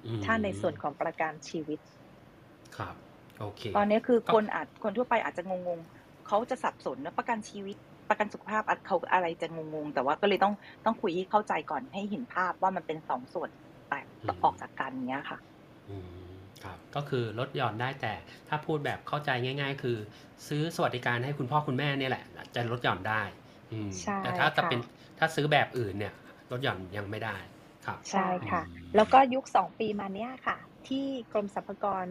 อืมถ้าในส่วนของประกันชีวิต ครับ โอเค ตอนนี้คือก็คนอาจคนทั่วไปอาจจะงงๆเขาจะสับสนนะประกันชีวิตประกันสุขภาพอาจเขาอะไรจะงงๆ แต่ว่าก็เลยต้องต้องคุยให้เข้าใจก่อนให้เห็นภาพว่ามันเป็นสองส่วนแตกออกจากกันเนี้ยค่ะอืมครับก็คือลดหย่อนได้แต่ถ้าพูดแบบเข้าใจง่าย ๆ คือ ซื้อสวัสดิการให้คุณพ่อคุณแม่เนี่ยแหละ จะลดหย่อนได้ อืมใช่แต่ถ้าจะค่ะ เป็นถ้าซื้อแบบอื่นเนี่ยลดหย่อนยังไม่ได้ครับ ใช่ค่ะอืมแล้วก็ยุคสองปีมาเนี้ยค่ะ ที่กรมสรรพากร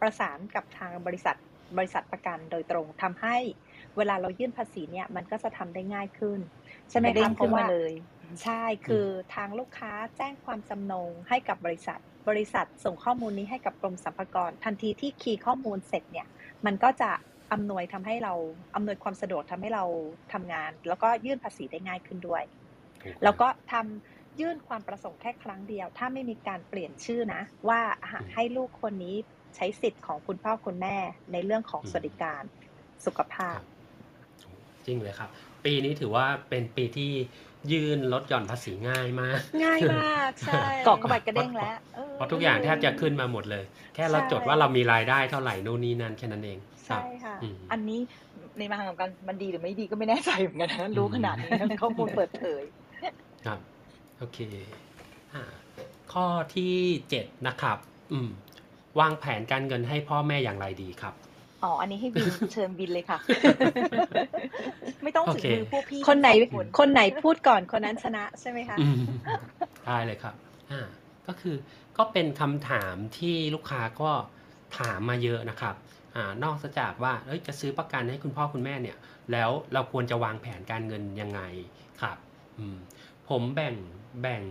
ประสานกับทางบริษัทบริษัทประกันโดยตรงทำให้เวลาเรายื่นภาษีเนี่ยมันก็จะทำได้ง่ายขึ้น ใช่ไหมไม่เด้คะงเพขึ้นราะมาว่า เลยใช่คือทางลูกค้าแจ้งความจำนงให้กับบริษัท บริษัทส่งข้อมูลนี้ให้กับกรมสรรพากร ทันทีที่คีย์ข้อมูลเสร็จเนี่ย มันก็จะ อำนวยทำให้เราอำนวยความสะดวกทำให้เราทำงาน แล้วก็ยื่นภาษีได้ง่ายขึ้นด้วยถูกแล้วก็ทำยื่นความประสงค์แค่ครั้งเดียว ถ้าไม่มีการเปลี่ยนชื่อนะ ว่าอะให้ลูกคนนี้ใช้สิทธิ์ของคุณพ่อคุณแม่ในเรื่องของสวัสดิการสุขภาคพรับจริงเลยครับ ปีนี้ถือว่าเป็นปีที่ยื่นลดหย่อนภาษีง่ายมาก ง่ายมากใช่กรอกเข้าไปกระเด้งแล้วเออเพราะทุกอย่างแทบจะขึ้นมาหมดเลย แค่เราใช่จดว่าเรามีรายได้เท่าไหร่นู่นนี่นั่นแค่นั้นเองครั ใช่บค่ะอืมอันนี้ในมหาของการมันดีหรือไม่ดีก็ไม่แน่ใจเหมือนกันนะรู้ขนาดนี้นะข้อมูลเปิดเผยครับโอเคอ่าข้อที่เจ็ดนะครับ อืม วางแผนการเงินให้พ่อแม่อย่างไรดีครับอ๋อ อันนี้ให้วินเชิญวินเลยค่ะ ไม่ต้องถึงโอเคมือพวกพี่ คนไหนทั้งสองคนไหนพูดก่อนคนนั้นชนะใช่ไหมคะอืมได้เลยครับอ่าก็คือก็เป็นคำถามที่ลูกค้าก็ถามมาเยอะนะครับ อนอกจากว่าเจะซื้อประกันให้คุณพ่อคุณแม่เนี่ย แล้วเราควรจะวางแผนการเงินยังไงครับผมแบ่งแบ่ง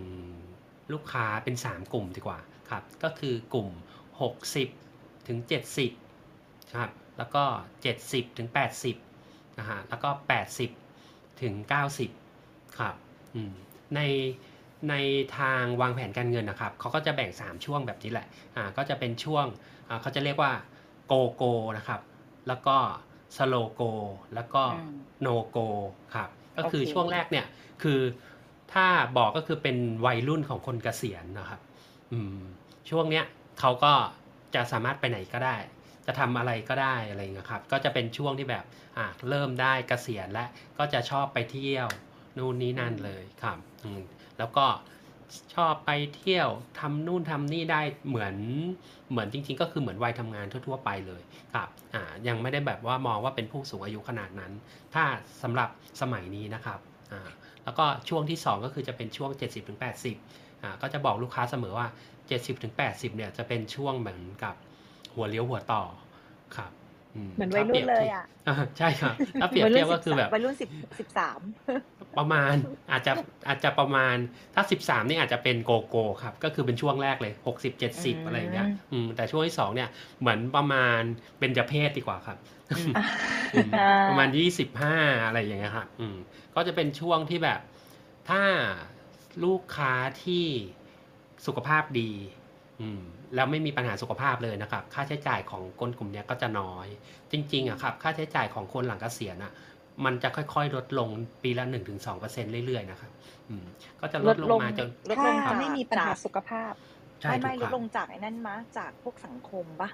ลูกค้าเป็น 3 กลุ่มดีกว่าครับ ก็คือกลุ่ม 60 ถึง 70ครับ แล้วก็ 70 ถึง 80นะฮะแล้วก็ 80 ถึง 90 ครับในในทางวางแผนการเงินนะครับเขาก็จะแบ่ง 3 ช่วงแบบนี้แหละอ่าก็จะเป็นช่วงเขาจะเรียกว่า โกโกนะครับ แล้วก็สโลโกแล้วก็อืมโนโกครับ ก็คือโอเคช่วงแรกเนี่ยคือถ้าบอกก็คือเป็นวัยรุ่นของคนเกษียณนะครับ อืม ช่วงเนี้ยเขาก็จะสามารถไปไหนก็ได้ จะทำอะไรก็ได้อะไรเงี้ยครับ ก็จะเป็นช่วงที่แบบอ่าเริ่มได้เกษียณและก็จะชอบไปเที่ยวนู่นนี่นั่นเลยครับ อืม แล้วก็ ชอบไปเที่ยวทำนู่นทำนี่ได้เหมือนเหมือนจริง ๆ ก็คือเหมือนวัยทำงานทั่ว ๆ ไปเลยครับอ่ายังไม่ได้แบบว่ามองว่าเป็นผู้สูงอายุขนาดนั้น ถ้าสำหรับสมัยนี้นะครับอ่าแล้วก็ช่วงที่ 2 ก็คือจะเป็นช่วง 70-80อ่าก็จะบอกลูกค้าเสมอว่า 70-80เนี่ยจะเป็นช่วงเหมือนกับหัวเลี้ยวหัวต่อครับ เหมือนวัยรุ่นเลยอะอ่าใช่ครับ ถ้าเปรียบเทียบก็คือแบบ วัยรุ่นสิบสิบสามประมาณอาจจะอาจจะประมาณถ้า13นี่อาจจะเป็นโกโก้ครับ ก็คือเป็นช่วงแรกเลย60 70อะไรอย่างเงี้ยอืมแต่ช่วงที่2เนี่ยเหมือนประมาณเป็นจะเพศดีกว่าครับ อืมประมาณ25อะไรอย่างเงี้ยครับอืมก็จะเป็นช่วงที่แบบ ถ้าลูกค้าที่สุขภาพดี อืม แล้วไม่มีปัญหาสุขภาพเลยนะครับ ค่าใช้จ่ายของคนกลุ่มเนี้ยก็จะน้อย จริงๆอะครับ ค่าใช้จ่ายของคนหลังเกษียณอะมันจะค่อยๆ ลดลงปีละหนึ่งถึงสองเปอร์เซ็นเรื่อยๆ นะครับอืมก็จะลดลงมาจนลดถ้าลงจากไม่มีปัญหาสุขภาพใช่ไม่ถูไม่กลคดรับลงจากไอ้นั่นมะจากพวกสังคมปะ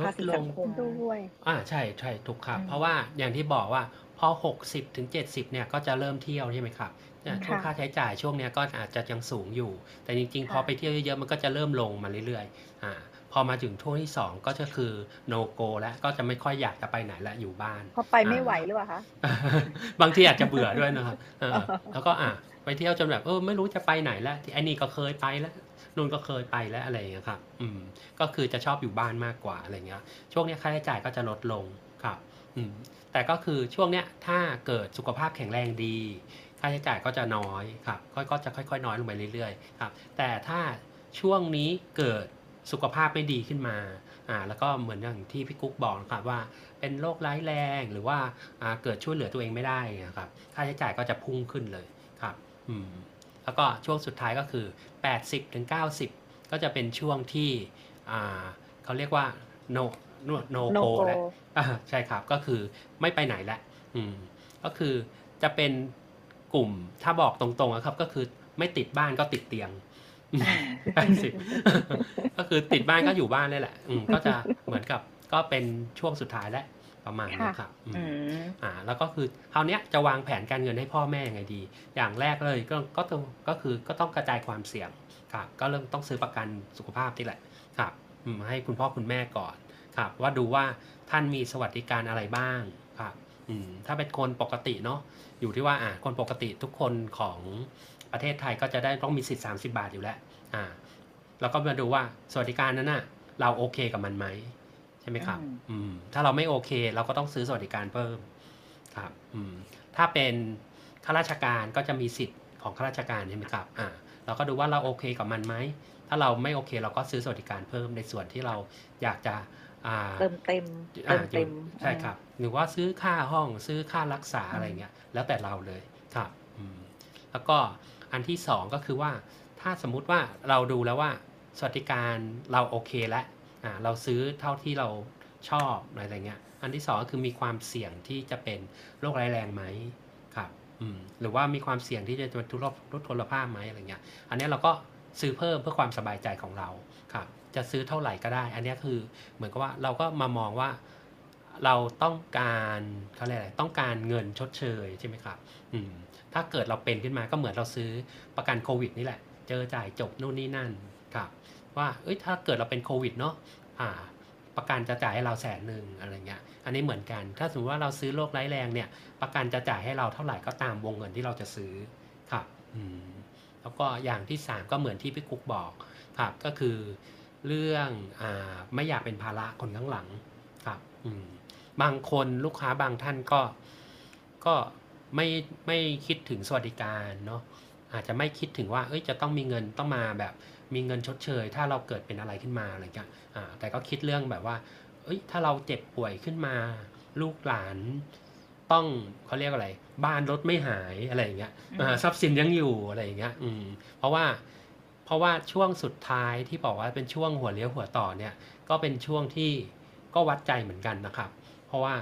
ลภาดษีลสังงคมด้วยอ่าใช่ใช่ถูกครับอืมเพราะว่าอย่างที่บอกว่าพอ 60ถึง70เนี่ยก็จะเริ่มเที่ยวใช่ไหมครับเนี่ย ช่วงค่ะ ค่าใช้จ่ายช่วงเนี้ยก็อาจจะยังสูงอยู่ แต่จริงๆ พอค่ะ ไปเที่ยวเยอะๆมันก็จะเริ่มลงมาเรื่อยๆอ่าพอมาถึงช่วงที่2ก็จะคือ no go แล้วก็จะไม่ค่อยอยากจะไปไหนละอยู่บ้านพอไปไม่ไหวหรือเปล่าคะ บางทีอาจจะเบื่อด้วยนะครับเออแล้วก็อะไปเที่ยวจนแบบเออไม่รู้จะไปไหนแล้วที่ไอ้นี่ก็เคยไปแล้วนู่นก็เคยไปแล้วอะไรอย่างเงี้ยครับ อืม ก็คือจะชอบอยู่บ้านมากกว่าอะไรเงี้ย ช่วงเนี้ยค่าใช้จ่ายก็จะลดลงครับ อืม แต่ก็คือช่วงเนี้ยถ้าเกิดสุขภาพแข็งแรงดี ค่าใช้จ่ายก็จะน้อยครับก็ก็จะค่อยๆ น้อยลงไปเรื่อยๆครับแต่ถ้าช่วงนี้เกิดสุขภาพไม่ดีขึ้นมาอ่าแล้วก็เหมือนอย่างที่พี่กุ๊กบอกนะครับว่าเป็นโรคร้ายแรงหรือว่าอ่าเกิดช่วยเหลือตัวเองไม่ได้นะครับค่าใช้จ่ายก็จะพุ่งขึ้นเลยครับอืมแล้วก็ช่วงสุดท้ายก็คือ 80ถึง90ก็จะเป็นช่วงที่อ่าเขาเรียกว่า no no no no go go แล้วอ่าใช่ครับก็คือไม่ไปไหนแล้วอืมก็คือจะเป็น กลุ่ม ถ้าบอกตรงๆอะครับ ก็คือไม่ติดบ้านก็ติดเตียงอืมใช่สิก็คือติดบ้านก็อยู่บ้านเลยแหละ อืมก็จะเหมือนกับก็เป็นช่วงสุดท้ายแล้วประมาณนี้ครับอืมอืมอ่า แล้วก็คือคราวเนี้ยจะวางแผนการเงินให้พ่อแม่ยังไงดี อย่างแรกเลยก็ก็ต้องก็คือก็ต้องกระจายความเสี่ยงครับก็เริ่มต้องซื้อประกันสุขภาพนี่แหละครับอืมให้คุณพ่อคุณแม่ก่อนครับ ว่าดูว่าท่านมีสวัสดิการอะไรบ้างครับอืมถ้าเป็นคนปกติเนาะ อยู่ที่ว่าอ่าคนปกติทุกคนของประเทศไทยก็จะได้ต้องมีสิทธิ์ 30 บาทอยู่แล้วอ่าแล้วก็มาดูว่าสวัสดิการนั้นน่ะเราโอเคกับมันไหมใช่ไหมครับอืมอืม ถ้าเราไม่โอเค เราก็ต้องซื้อสวัสดิการเพิ่ม ครับ อืม ถ้าเป็นข้าราชการก็จะมีสิทธิ์ของข้าราชการใช่ไหมครับ อ่า เราก็ดูว่าเราโอเคกับมันไหม ถ้าเราไม่โอเค เราก็ซื้อสวัสดิการเพิ่มในส่วนที่เราอยากจะอ่า เติมเต็มอ่าเติมเต็มใช่ครับ หรือว่าซื้อค่าห้องซื้อค่ารักษาอะไรเงี้ยแล้วแต่เราเลยครับอืมแล้วก็อันที่สองก็คือว่าถ้าสมมุติว่าเราดูแล้วว่าสวัสดิการเราโอเคแล้วอ่าเราซื้อเท่าที่เราชอบอะไรเงี้ย อันที่สองก็คือมีความเสี่ยงที่จะเป็นโรคร้ายแรงไหมครับอืมหรือว่ามีความเสี่ยงที่จะเป็นทุรพทุพลภาพไหมอะไรเงี้ย อันเนี้ยเราก็ซื้อเพิ่มเพื่อความสบายใจของเราครับ จะซื้อเท่าไหร่ก็ได้ อันนี้คือเหมือนกับว่าเราก็มามองว่าเราต้องการเขาเรียกอะไรต้องการเงินชดเชยใช่ไหมครับอืมถ้าเกิดเราเป็นขึ้นมาก็เหมือนเราซื้อประกันโควิดนี่แหละ เจอจ่ายจบนู่นนี่นั่นครับว่าเอ้ยถ้าเกิดเราเป็นโควิดเนาะอ่าประกันจะจ่ายให้เราแสนหนึ่งอะไรเงี้ย อันนี้เหมือนกัน ถ้าสมมติว่าเราซื้อโรคร้ายแรงเนี่ย ประกันจะจ่ายให้เราเท่าไหร่ก็ตามวงเงินที่เราจะซื้อครับอืมแล้วก็อย่างที่สามก็เหมือนที่พี่กุ๊กบอกครับก็คือ เรื่องอไม่อยากเป็นภาระคนข้างหลังครับอืบางคนลูกค้าบางท่านก็ก็ไม่ไม่คิดถึงสวัสดิการเนาะอาจจะไม่คิดถึงว่าเอ้ยจะต้องมีเงินต้องมาแบบมีเงินชดเชย ถ้าเราเกิดเป็นอะไรขึ้นมาอะไรเงี้ยอ่าแต่ก็คิดเรื่องแบบว่า เอ้ยถ้าเราเจ็บป่วยขึ้นมา ลูกหลาน ต้องเขาเรียกอะไร บ้านรถไม่หายอะไรอย่างเงี้ยทรัพย์สินยังอยู่อะไรอย่างเงี้ยอืมเพราะว่า เพราะว่าช่วงสุดท้ายที่บอกว่าเป็นช่วงหัวเลี้ยวหัวต่อเนี่ยก็เป็นช่วงที่ก็วัดใจเหมือนกันนะครับ เพราะว่า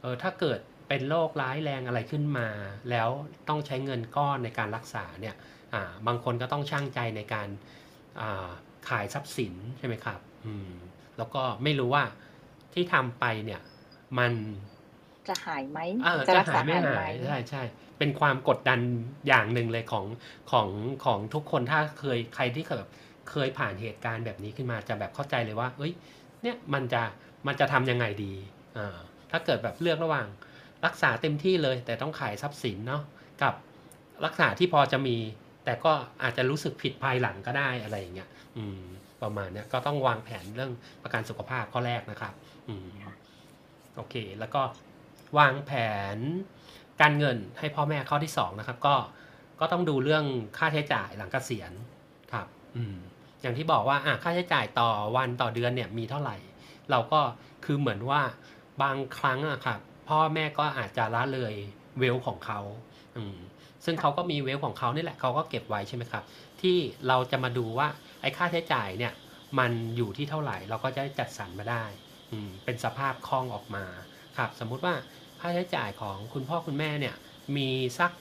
เออถ้าเกิดเป็นโรคร้ายแรงอะไรขึ้นมา แล้วต้องใช้เงินก้อนในการรักษาเนี่ยอ่าบางคนก็ต้องช่างใจในการอ่าขายทรัพย์สินใช่ไหมครับอืมแล้วก็ไม่รู้ว่าที่ทำไปเนี่ยมันจะหายไหมเออจะจะรักหาษายไม่หายไหมหายใช่ใช่ เป็นความกดดันอย่างหนึ่งเลยของของของทุกคนถ้าเคยใครที่เคยแบบเคยผ่านเหตุการณ์แบบนี้ขึ้นมาจะแบบเข้าใจเลยว่า เอ้ย เนี่ยมันจะมันจะทำยังไงดีอ่าถ้าเกิดแบบเลือกระหว่างรักษาเต็มที่เลย แต่ต้องขายทรัพย์สินเนาะกับรักษาที่พอจะมี แต่ก็อาจจะรู้สึกผิดภายหลังก็ได้อะไรอย่างเงี้ยอืม ประมาณเนี้ยก็ต้องวางแผนเรื่องประกันสุขภาพข้อแรกนะครับ อืมโอเค แล้วก็วางแผน การเงินให้พ่อแม่ข้อที่สองนะครับก็ก็ต้องดูเรื่องค่าใช้จ่ายหลังเกษียณครับอืมอย่างที่บอกว่าอะค่าใช้จ่ายต่อวันต่อเดือนเนี่ยมีเท่าไหร่ เราก็คือเหมือนว่าบางครั้งอะครับพ่อแม่ก็อาจจะละเลยเวลของเขาอืมซึ่งเขาก็มีเวลของเขานี่แหละเขาก็เก็บไว้ใช่ไหมครับ ที่เราจะมาดูว่าไอ้ค่าใช้จ่ายเนี่ยมันอยู่ที่เท่าไหร่เราก็จะจัดสรรมาได้อืมเป็นสภาพคล่องออกมาครับ สมมุติว่า ค่าใช้จ่ายของคุณพ่อคุณแม่เนี่ยมีสัก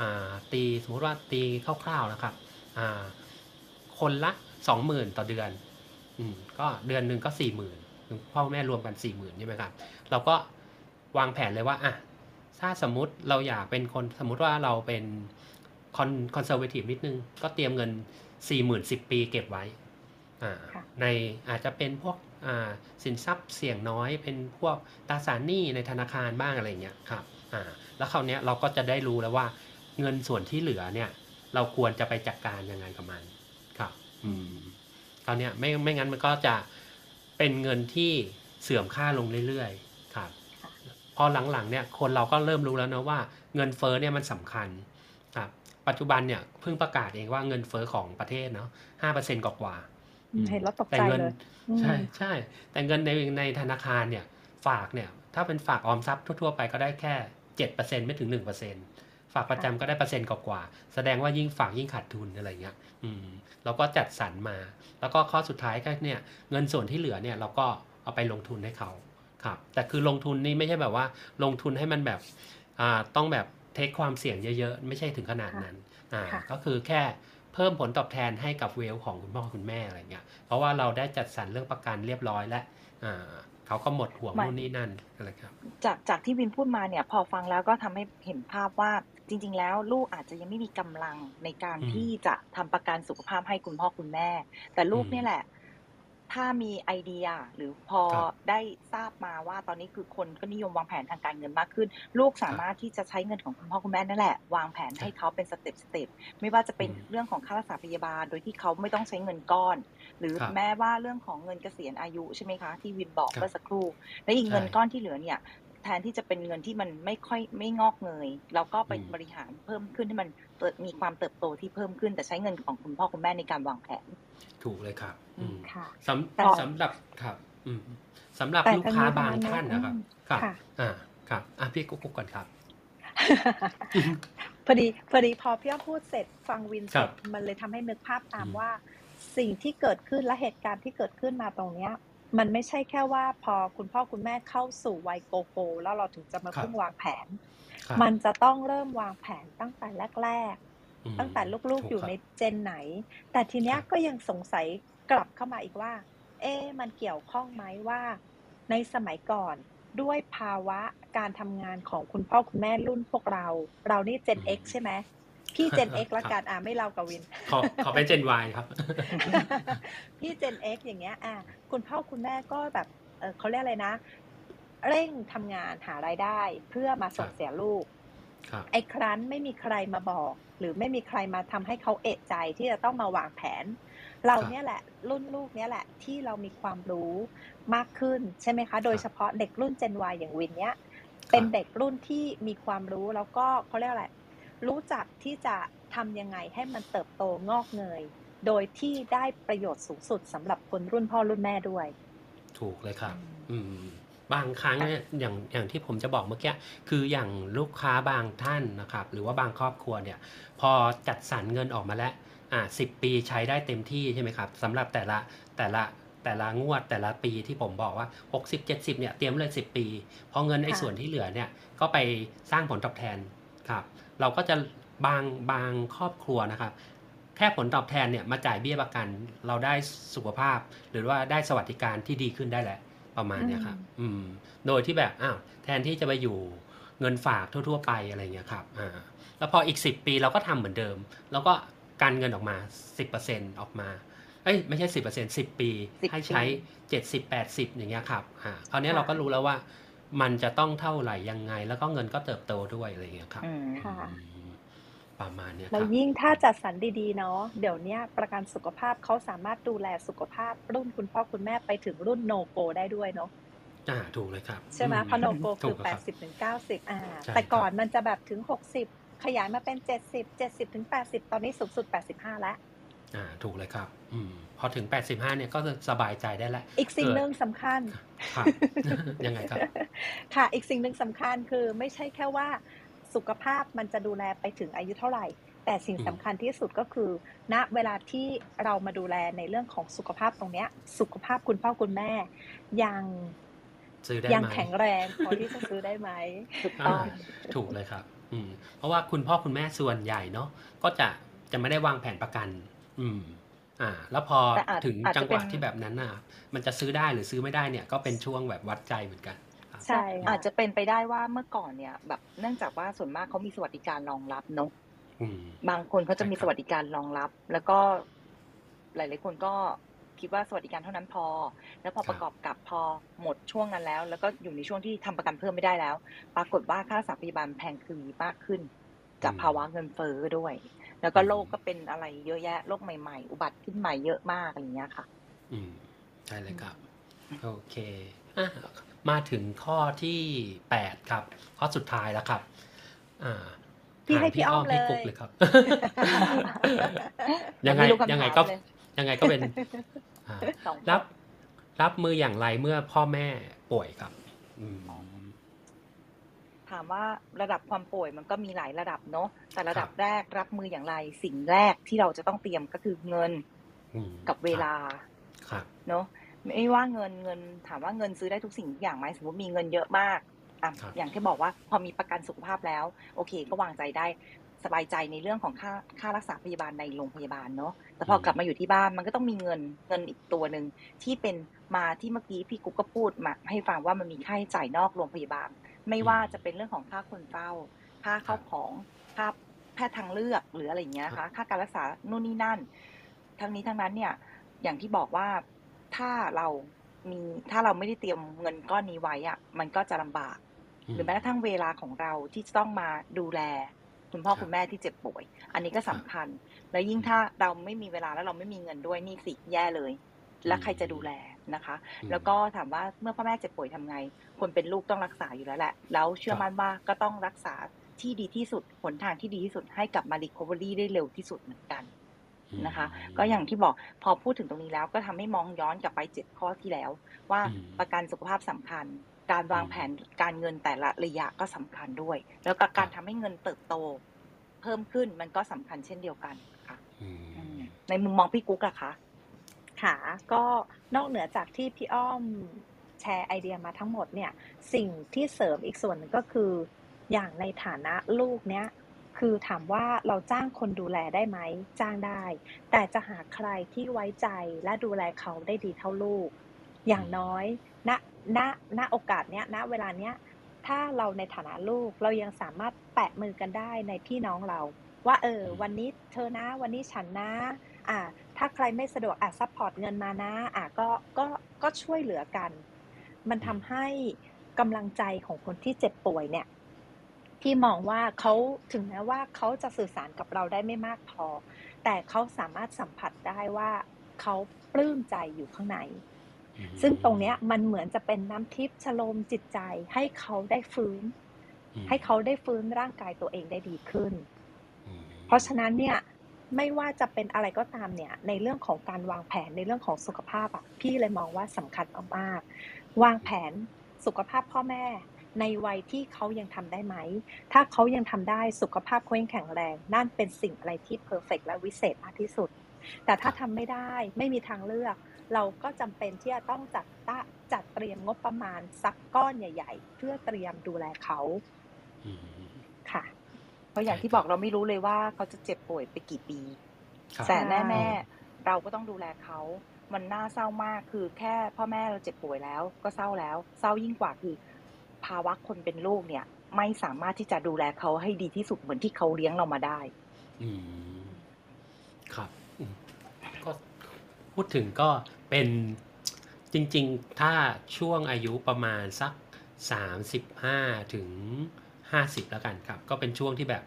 อ่าตีสมมุติว่าตีคร่าวๆนะครับอ่าคนละสองหมื่นต่อเดือนอืมก็เดือนหนึ่งก็สี่หมื่นพ่อแม่รวมกันสี่หมื่นใช่ไหมครับเราก็วางแผนเลยว่าอะถ้าสมมุติเราอยากเป็นคนสมมุติว่าเราเป็นคอนคอนเซอร์เวทีฟนิดนึง ก็เตรียมเงินสี่หมื่นสิบปีเก็บไว้อ่าค่ะในอาจจะเป็นพวกอ่า สินทรัพย์เสี่ยงน้อยเป็นพวกตราสารหนี้ในธนาคารบ้างอะไรเงี้ยครับอ่าแล้วคราวนี้เราก็จะได้รู้แล้วว่าเงินส่วนที่เหลือเนี่ยเราควรจะไปจัดการยังไงกับมันครับอืมคราวนี้ไม่ไม่งั้นมันก็จะเป็นเงินที่เสื่อมค่าลงเรื่อยๆครับพอหลังๆเนี่ยคนเราก็เริ่มรู้แล้วนะว่าเงินเฟ้อเนี่ยมันสำคัญครับปัจจุบันเนี่ยเพิ่งประกาศเองว่าเงินเฟ้อของประเทศเนาะห้าเปอร์เซ็นต์กว่าๆ เห็นแล้วตกใจแต่เงินเลยอืมใช่ใช่ แต่เงินในในธนาคารเนี่ย ฝากเนี่ย ถ้าเป็นฝากออมทรัพย์ทั่วๆไปก็ได้แค่เจ็ดเปอร์เซ็นไม่ถึงหนึ่งเปอร์เซ็นฝากประจำก็ได้เปอร์เซ็นต์กว่าๆแสดงว่ายิ่งฝากยิ่งขาดทุนอะไรเงี้ย อืมเราก็จัดสรรมา แล้วก็ข้อสุดท้ายก็เนี่ย เงินส่วนที่เหลือเนี่ยเราก็เอาไปลงทุนให้เขาครับ แต่คือลงทุนนี่ไม่ใช่แบบว่า ลงทุนให้มันแบบอ่าต้องแบบเทคความเสี่ยงเยอะๆ ไม่ใช่ถึงขนาดนั้นอ่าค่ะก็คือแค่เพิ่มผลตอบแทนให้กับเวลของคุณพ่อคุณแม่อะไรเงี้ย เพราะว่าเราได้จัดสรรเรื่องประกันเรียบร้อยแล้วอ่าเขาก็หมดห่วงไม่นู่นนี่นั่นอะไรครับ จากจากที่วินพูดมาเนี่ยพอฟังแล้วก็ทำให้เห็นภาพว่าจริง ๆ แล้วลูกอาจจะยังไม่มีกำลังในการอืมที่จะทำประกันสุขภาพให้คุณพ่อคุณแม่ แต่ลูกอืมเนี่ยแหละ ถ้ามีไอเดียหรือพอครับได้ทราบมาว่าตอนนี้คือคนก็นิยมวางแผนทางการเงินมากขึ้น ลูกสามารถที่จะใช้เงินของคุณพ่อคุณแม่นั่นแหละ วางแผนให้เขาเป็น step step ไม่ว่าจะเป็นอืมเรื่องของค่ารักษาพยาบาล โดยที่เขาไม่ต้องใช้เงินก้อน หรือครับแม้ว่าเรื่องของเงินเกษียณอายุใช่ไหมคะที่วินบอกครับเมื่อสักครู่และอีกเงินใช่ก้อนที่เหลือเนี่ยแทนที่จะเป็นเงินที่มันไม่ค่อยไม่งอกเงยเราก็ไปอืมบริหารเพิ่มขึ้นให้มันเติบมีความเติบโตที่เพิ่มขึ้น แต่ใช้เงินของคุณพ่อคุณแม่ในการวางแผน ถูกเลยครับอืมค่ะสแต่ำสำหรับครับอืมสำหรับแต่ลูกทั้งค้านี้ทั้งบางนั้นท่านนะครับอืมครับค่ะอ่าครับอะพี่กุ๊กกุ๊กก่อนครับพอดีพอดีพอพี่อ้อมพูดเสร็จฟังวินเสครัร็บจมันเลยทำให้นึกภาพตามอืมว่า สิ่งที่เกิดขึ้นและเหตุการณ์ที่เกิดขึ้นมาตรงเนี้ย มันไม่ใช่แค่ว่าพอคุณพ่อคุณแม่เข้าสู่วัยโกโก้แล้วเราถึงจะมาครับเพิ่งวางแผนครับมันจะต้องเริ่มวางแผนตั้งแต่แรกอืมๆตั้งแต่ลูกๆอยู่ถูครับในเจนไหน แต่ทีเนี้ยครับก็ยังสงสัยกลับเข้ามาอีกว่า เอ๊ะมันเกี่ยวข้องไหมว่า ในสมัยก่อนด้วยภาวะการทำงานของคุณพ่อคุณแม่รุ่นพวกเรา เรานี่ Gen อืม X ใช่ไหม พี่ Gen X ละครับกันอ่าไม่เล่ากับวิน ขอขอเป็นเจนวายครับ พี่ Gen X อย่างเงี้ย อะคุณพ่อคุณแม่ก็แบบเออเขาเรียกอะไรนะ เร่งทำงานหารายได้เพื่อมาส่งครับเสียลูกครับไอ้ครั้นไม่มีใครมาบอก หรือไม่มีใครมาทำให้เขาเอะใจที่จะต้องมาวางแผน เราครับเนี่ยแหละ รุ่นลูกเนี่ยแหละ ที่เรามีความรู้มากขึ้นใช่ไหมคะ โดยเฉพาะเด็กรุ่น Gen Y อย่างวินเนี้ยเป็นเด็กรุ่นที่มีความรู้แล้วก็เขาเรียกอะไร รู้จักที่จะทำยังไงให้มันเติบโตงอกเงย โดยที่ได้ประโยชน์สูงสุดสำหรับคนรุ่นพ่อรุ่นแม่ด้วย ถูกเลยครับ อืมบางครั้งเนี่ยอย่างอย่างที่ผมจะบอกเมื่อกี้คืออย่างลูกค้าบางท่านนะครับ หรือว่าบางครอบครัวเนี่ย พอจัดสรรเงินออกมาแล้วอ่าสิบปีใช้ได้เต็มที่ใช่ไหมครับสำหรับแต่ละแต่ละแต่ละงวดแต่ละปีที่ผมบอกว่า 60 70เนี่ยเตรียมเลย 10 ปีเพราะเงินไอ้ค่ะส่วนที่เหลือเนี่ยก็ไปสร้างผลตอบแทนครับ เราก็จะบางบางครอบครัวนะครับ แค่ผลตอบแทนเนี่ยมาจ่ายเบี้ยประกัน เราได้สุขภาพ หรือว่าได้สวัสดิการที่ดีขึ้นได้แหละประมาณเนี้ยครับอืมอืมโดยที่แบบอ้าวแทนที่จะไปอยู่เงินฝากทั่ว ๆ ไปอะไรเงี้ยครับอ่าแล้วพออีกสิบปีเราก็ทำเหมือนเดิม แล้วก็การเงินออกมาสิบเปอร์เซ็นออกมาเอ้ยไม่ใช่สิบเปอร์เซ็นสิบปี10ให้ใช้เจ็ดสิบแปดสิบอย่างเงี้ยครับอ่าคราวเนี้ยค่ะเราก็รู้แล้วว่า มันจะต้องเท่าไหร่ยังไง แล้วก็เงินก็เติบโตด้วยอะไรเงี้ยครับอืมค่ะอืมประมาณเนี้ยคแล้วรับยิ่งถ้าจัดสรรดีๆเนาะเดี๋ยวเนี้ยประกันสุขภาพเขาสามารถดูแลสุขภาพรุ่นคุณพ่อคุณแม่ไปถึงรุ่นโนโกได้ด้วยเนาะอ่าถูกเลยครับ ใช่ไหมอืเพราะโนโกถูคือกครับ80ถึง90อ่าใช่แต่ก่อนครับมันจะแบบถึง60ขยายมาเป็น70 70ถึง80ตอนนี้สูงสุด85แล้วอ่าถูกเลยครับ อืม พอถึง 85 เนี่ยก็จะสบายใจได้แล้ว อีกสิ่งเกิดหนึ่งสำคัญครับยังไงครับ ค่ะ อีกสิ่งหนึ่งสำคัญคือไม่ใช่แค่ว่าสุขภาพมันจะดูแลไปถึงอายุเท่าไหร่ แต่สิ่งอืมสำคัญที่สุดก็คือ ณ เวลาที่เรามาดูแลในเรื่องของสุขภาพตรงเนี้ย สุขภาพคุณพ่อคุณแม่ ยังซื้อได้ยังไหมแข็งแรงพอที่จะซื้อได้ไหมถูกต้อ่าองถูกเลยครับ อืมเพราะว่าคุณพ่อคุณแม่ส่วนใหญ่เนาะก็จะจะไม่ได้วางแผนประกัน อืม อ่า แล้วพอแต่อาจถึงอาจจะจังหวะเป็นที่แบบนั้นน่ะ มันจะซื้อได้หรือซื้อไม่ได้เนี่ยก็เป็นช่วงแบบวัดใจเหมือนกันครับใช่ค่ะอาจจะเป็นไปได้ว่าเมื่อก่อนเนี่ย แบบเนื่องจากว่าส่วนมากเขามีสวัสดิการรองรับเนอะอืมบางคนเขาจะมีใช่ครับสวัสดิการรองรับ แล้วก็หลายๆคนก็คิดว่าสวัสดิการเท่านั้นพอ แล้วพอประกอบกับพอหมดช่วงนั้นแล้ว แล้วก็อยู่ในช่วงที่ทำประกันเพิ่มไม่ได้แล้ว ปรากฏว่าค่ารักษาพยาบาลแพงคือมากขึ้นจากภาวะเงินเฟ้อด้วย แล้วก็โรคก็เป็นอะไรเยอะแยะโรคใหม่ๆ อุบัติขึ้นใหม่เยอะมากอะไรอย่างเงี้ยค่ะ อืมใช่เลยครับ โอเคอะมาถึงข้อที่แปดครับ ข้อสุดท้ายแล้วครับ อ่าพี่ให้ถามพี่อ้อมพี่เลยกุ๊กเลยครับ ยังไงไม่รู้คำถามยังไงก็เลยยังไงก็เป็นอ่าสองข้อรับรับมืออย่างไรเมื่อพ่อแม่ป่วยครับอืม ถามว่าระดับความป่วยมันก็มีหลายระดับเนาะแต่ระดับครับแรกรับมืออย่างไร สิ่งแรกที่เราจะต้องเตรียมก็คือเงินอืมกับเวลาครับเนาะไม่ว่าเงินเงินถามว่าเงินซื้อได้ทุกสิ่งทุกอย่างไหมสมมติมีเงินเยอะมากอะครับอย่างที่บอกว่าพอมีประกันสุขภาพแล้ว โอเค ก็วางใจได้สบายใจในเรื่องของค่าค่ารักษาพยาบาลในโรงพยาบาลเนาะแต่พอกลับมาอยู่ที่บ้านมันก็ต้องมีเงินเงินอีกตัวหนึ่งที่เป็นมาที่เมื่อกี้พี่กุ๊กก็พูดมาให้ฟังว่ามันมีค่าใช้จ่ายนอกโรงพยาบาล ไม่ว่าจะเป็นเรื่องของค่าคนเฝ้า ค่าเข้าของค่าแพทย์ทางเลือกหรืออะไรอย่างเงี้ยครัค่ะบค่าการรักษานู่นนี่นั่น ทั้งนี้ทั้งนั้นเนี่ยอย่างที่บอกว่าถ้าเรามีถ้าเราไม่ได้เตรียมเงินก้อนนี้ไว้อะมันก็จะลำบาก หรือแม้กระทั่งเวลาของเราที่จะต้องมาดูแล คุณพ่อครับคุณแม่ที่เจ็บป่วย อันนี้ก็สำคัญ แล้วยิ่งถ้าเราไม่มีเวลาแล้วเราไม่มีเงินด้วยนี่สิแย่เลย แล้วใครจะดูแล นะคะอืมแล้วก็ถามว่าเมื่อพ่อแม่เจ็บป่วยทำไง คนเป็นลูกต้องรักษาอยู่แล้วแหละ แล้วเชื่อมั่นว่าก็ต้องรักษาที่ดีที่สุดหนทางที่ดีที่สุดให้กลับมา recovery ได้เร็วที่สุดเหมือนกันนะคะ ก็อย่างที่บอกพอพูดถึงตรงนี้แล้วก็ทำให้มองย้อนกลับไปเจ็ดข้อที่แล้ว ว่าอืมประกันสุขภาพสำคัญ การวางอืมแผนการเงินแต่ละระยะก็สำคัญด้วย แล้วก็การคทำรับให้เงินเติบโต เพิ่มขึ้นมันก็สำคัญเช่นเดียวกันค่ะอือืมมในมุมมองพี่กุ๊กอะคะ ค่ะ ก็นอกเหนือจากที่พี่อ้อมแชร์ไอเดียมาทั้งหมดเนี่ย สิ่งที่เสริมอีกส่วนหนึงก็คือ อย่างในฐานะลูกเนี้ยคือถามว่าเราจ้างคนดูแลได้ไหมจ้างได้ แต่จะหาใครที่ไว้ใจและดูแลเขาได้ดีเท่าลูก อย่างน้อยณณณโอกาสเนี้ยณเวลาเนี้ยถ้าเราในฐานะลูกเรายังสามารถแปะมือกันได้ในพี่น้องเรา ว่าเออ วันนี้เธอนะ วันนี้ฉันนะ อ่า ถ้าใครไม่สะดวกอะ support เงินมานะอะก็ก็ก็ช่วยเหลือกัน มันทำให้กำลังใจของคนที่เจ็บป่วยเนี่ยที่มองว่าเขาถึงแม้ว่าเขาจะสื่อสารกับเราได้ไม่มากพอ แต่เขาสามารถสัมผัสได้ว่าเขาปลื้มใจอยู่ข้างในอืมซึ่งตรงเนี้ยมันเหมือนจะเป็นน้ำทิพย์ชโลมจิตใจให้เขาได้ฟื้นอืมให้เขาได้ฟื้นร่างกายตัวเองได้ดีขึ้นอืมเพราะฉะนั้นเนี่ย ไม่ว่าจะเป็นอะไรก็ตามเนี่ย ในเรื่องของการวางแผนในเรื่องของสุขภาพอะพี่เลยมองว่าสำคัญมากๆวางแผนสุขภาพพ่อแม่ในวัยที่เขายังทำได้ไหม ถ้าเขายังทำได้สุขภาพเขายังแข็งแรง นั่นเป็นสิ่งอะไรที่เพอร์เฟกและวิเศษมากที่สุด แต่ถ้าทำไม่ได้ไม่มีทางเลือก เราก็จำเป็นที่จะต้องจัดตะจัดเตรียมงบประมาณสักก้อนใหญ่ ๆ เพื่อเตรียมดูแลเขาอืมค่ะเพ ราะอย่างที่บอกเราไม่รู้เลยว่าเขาจะเจ็บป่วยไปกี่ปีครับแต่ใช่แน่ๆเราก็ต้องดูแลเขามันน่าเศร้ามากคือแค่พ่อแม่เราเจ็บป่วยแล้ว ก็เศร้าแล้ว เศร้ายิ่งกว่าคือ ภาวะคนเป็นลูกเนี่ย ไม่สามารถที่จะดูแลเขาให้ดีที่สุดเหมือนที่เขาเลี้ยงเรามาได้ อืมครับอืมก็พูดถึงก็เป็นจริง ๆ ถ้าช่วงอายุประมาณสัก35ถึง 50 แล้วกันครับ ก็เป็นช่วงที่แบบ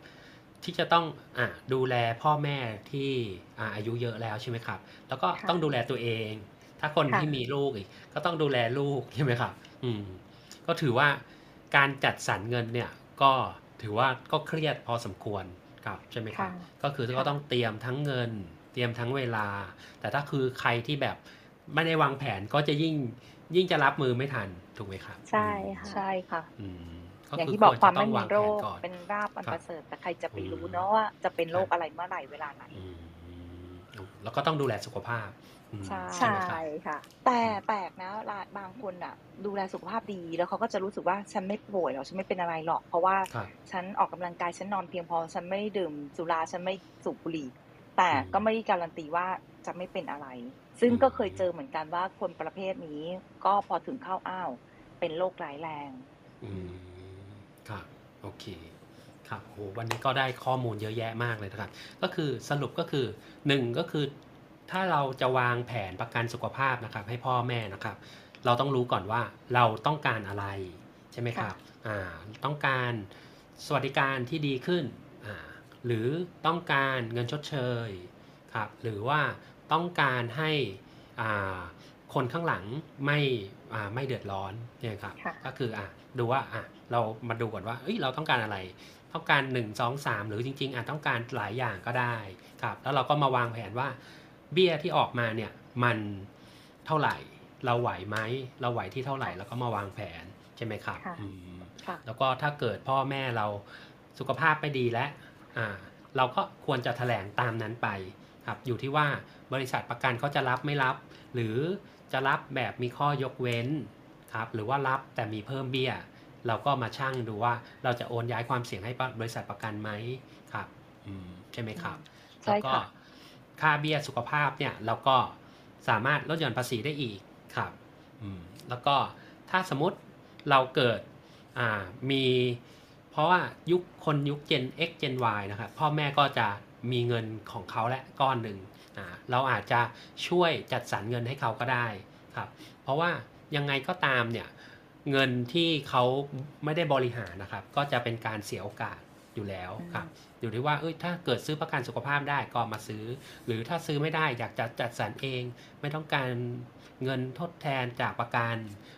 ที่จะต้องอะดูแลพ่อแม่ที่อะอายุเยอะแล้วใช่ไหมครับ แล้วก็ค่ะต้องดูแลตัวเอง ถ้าคนค่ะที่มีลูกอีก ก็ต้องดูแลลูกใช่ไหมครับ อืม ก็ถือว่าการจัดสรรเงินเนี่ยก็ถือว่าก็เครียดพอสมควรครับใช่ไหมครับค่ะก็คือค่ะก็ต้องเตรียมทั้งเงิน เตรียมทั้งเวลา แต่ถ้าคือใครที่แบบไม่ได้วางแผนก็จะยิ่งยิ่งจะรับมือไม่ทันถูกไหมครับ ใช่ค่ะใช่ค่ะ อืม อย่างคืที่บอกรความจะต้ไม่งมีวางโรแผนคก่อนเป็นราบอันครับประเสริฐแต่ใครจะไปรู้อืมเนาะว่าจะเป็นโรคครับอะไรเมื่อไหร่เวลาไหนอืมแล้วก็ต้องดูแลสุขภาพอืมใช่ใช่ไหมครับค่ะ แต่แปลกนะหลายบางคนอะ ดูแลสุขภาพดีแล้วเขาก็จะรู้สึกว่าฉันไม่ป่วยหรอกฉันไม่เป็นอะไรหรอก เพราะว่าครับฉันออกกำลังกายฉันนอนเพียงพอฉันไม่ดื่มสุราฉันไม่สูบบุหรี่ แต่อืมก็ไม่ได้การันตีว่าจะไม่เป็นอะไร ซึ่งอืมก็เคยเจอเหมือนกันว่าคนประเภทนี้ ก็พอถึงเข้าอ้าวเป็นโรคร้ายแรงอืม ครับโอเคครับโหวันนี้ก็ได้ข้อมูลเยอะแยะมากเลยนะครับ ก็คือสรุปก็คือหนึ่งก็คือถ้าเราจะวางแผนประกันสุขภาพนะครับ ให้พ่อแม่นะครับ เราต้องรู้ก่อนว่าเราต้องการอะไรใช่ไหมครับอ่าต้องการสวัสดิการที่ดีขึ้นอ่าหรือต้องการเงินชดเชยครับหรือว่าต้องการให้อ่าคนข้างหลังไม่อ่าไม่เดือดร้อนเนี่ยครับค่ะก็คืออะ ดูว่าอะเรามาดูก่อนว่าเอ้ยเราต้องการอะไร ต้องการ 1 2 3 หรือจริงๆอาจต้องการหลายอย่างก็ได้ครับ แล้วเราก็มาวางแผนว่าเบี้ยที่ออกมาเนี่ยมันเท่าไหร่ เราไหวไหมเราไหวที่เท่าไหร่แล้วก็มาวางแผนใช่ไหมครับค่ะอืมค่ะแล้วก็ถ้าเกิดพ่อแม่เราสุขภาพไม่ดีแล้วอ่าเราก็ควรจะแถลงตามนั้นไปครับอยู่ที่ว่าบริษัทประกันเขาจะรับไม่รับ หรือจะรับแบบมีข้อยกเว้น ครับหรือว่ารับแต่มีเพิ่มเบี้ย เราก็มาชั่งดูว่าเราจะโอนย้ายความเสี่ยงให้บริษัทประกันไหมครับอืมใช่ไหมครับใช่แล้วก็ค่ะค่าเบี้ยสุขภาพเนี่ยเราก็สามารถลดหย่อนภาษีได้อีกครับอืมแล้วก็ถ้าสมมติเราเกิดอ่ามีเพราะว่ายุคคนยุค Gen X Gen Y นะครับพ่อแม่ก็จะมีเงินของเขาและก้อนหนึ่งอ่าเราอาจจะช่วยจัดสรรเงินให้เขาก็ได้ครับ เพราะว่า ยังไงก็ตามเนี่ยเงินที่เขาไม่ได้บริหารนะครับ ก็จะเป็นการเสียโอกาสอยู่แล้วครับอยู่ที่ว่าเอ้ยถ้าเกิดซื้อประกันสุขภาพได้ก็มาซื้อ หรือถ้าซื้อไม่ได้อยากจะจัดสรรเอง ไม่ต้องการเงินทดแทนจากประกัน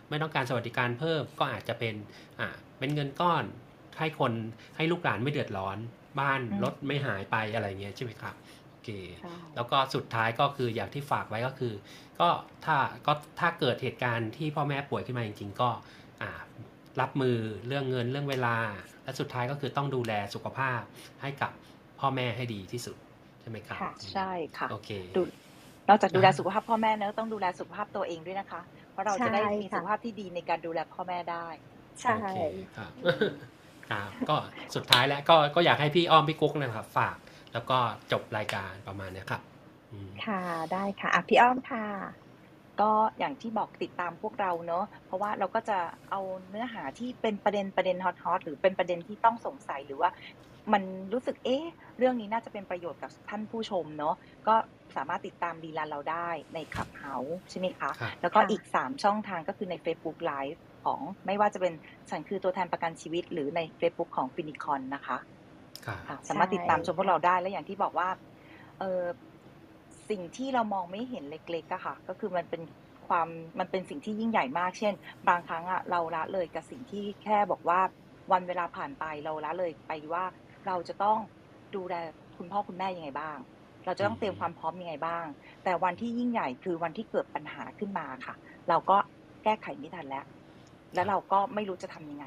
ไม่ต้องการสวัสดิการเพิ่มก็อาจจะเป็นอ่าเป็นเงินก้อนให้คนให้ลูกหลานไม่เดือดร้อน บ้านอืมรถไม่หายไปอะไรเงี้ยใช่ไหมครับโอ เคใช่แล้วก็สุดท้ายก็คืออย่างที่ฝากไว้ก็คือ ก็ถ้าก็ถ้าเกิดเหตุการณ์ที่พ่อแม่ป่วยขึ้นมาจริง ๆ ก็อ่ารับมือเรื่องเงินเรื่องเวลา และสุดท้ายก็คือต้องดูแลสุขภาพให้กับพ่อแม่ให้ดีที่สุดใช่ไหมครับค่ะใช่ค่ะโอเคดูนอกจากดูแลอ่าสุขภาพพ่อแม่เนอะต้องดูแลสุขภาพตัวเองด้วยนะคะ เพราะเราจะได้ใช่มีค่ะสุขภาพที่ดีในการดูแลพ่อแม่ได้ ใช่โอเคครับครับก็สุดท้ายแล้วก็ก็อยากให้พี่อ้อมพี่กุ๊กนะครับ ฝาก แล้วก็จบรายการประมาณเนี้ยครับอืมค่ะได้ค่ะอะพี่อ้อมค่ะ ก็อย่างที่บอกติดตามพวกเราเนอะเพราะว่าเราก็จะเอาเนื้อหาที่เป็นประเด็นประเด็นฮอตฮอตหรือเป็นประเด็นที่ต้องสงสัยหรือว่า มันรู้สึกเอ๊ะเรื่องนี้น่าจะเป็นประโยชน์กับท่านผู้ชมเนอะก็สามารถติดตามรีลันเราได้ในขับเฮาใช่ไหมคะครับแล้วก็ค่ะอีก 3 ช่องทางก็คือใน Facebook Live ของไม่ว่าจะเป็นฉันคือตัวแทนประกันชีวิต หรือใน Facebook ของฟินิคอนนะคะครับค่ะ สามารถติดตามชมพวกเราได้และอย่างที่บอกว่าเออสิ่งที่เรามองไม่เห็นเล็กๆอะค่ะ ก็คือมันเป็นความมันเป็นสิ่งที่ยิ่งใหญ่มาก เช่น บางครั้งอะเราละเลยกับสิ่งที่แค่บอกว่าวันเวลาผ่านไปเราละเลยไปว่าเราจะต้องดูแลคุณพ่อคุณแม่ยังไงบ้าง เราจะต้องเตรียมความพร้อมยังไงบ้าง แต่วันที่ยิ่งใหญ่คือวันที่เกิดปัญหาขึ้นมาค่ะ เราก็แก้ไขไม่ทันแล้ว แล้วเราก็ไม่รู้จะทำยังไง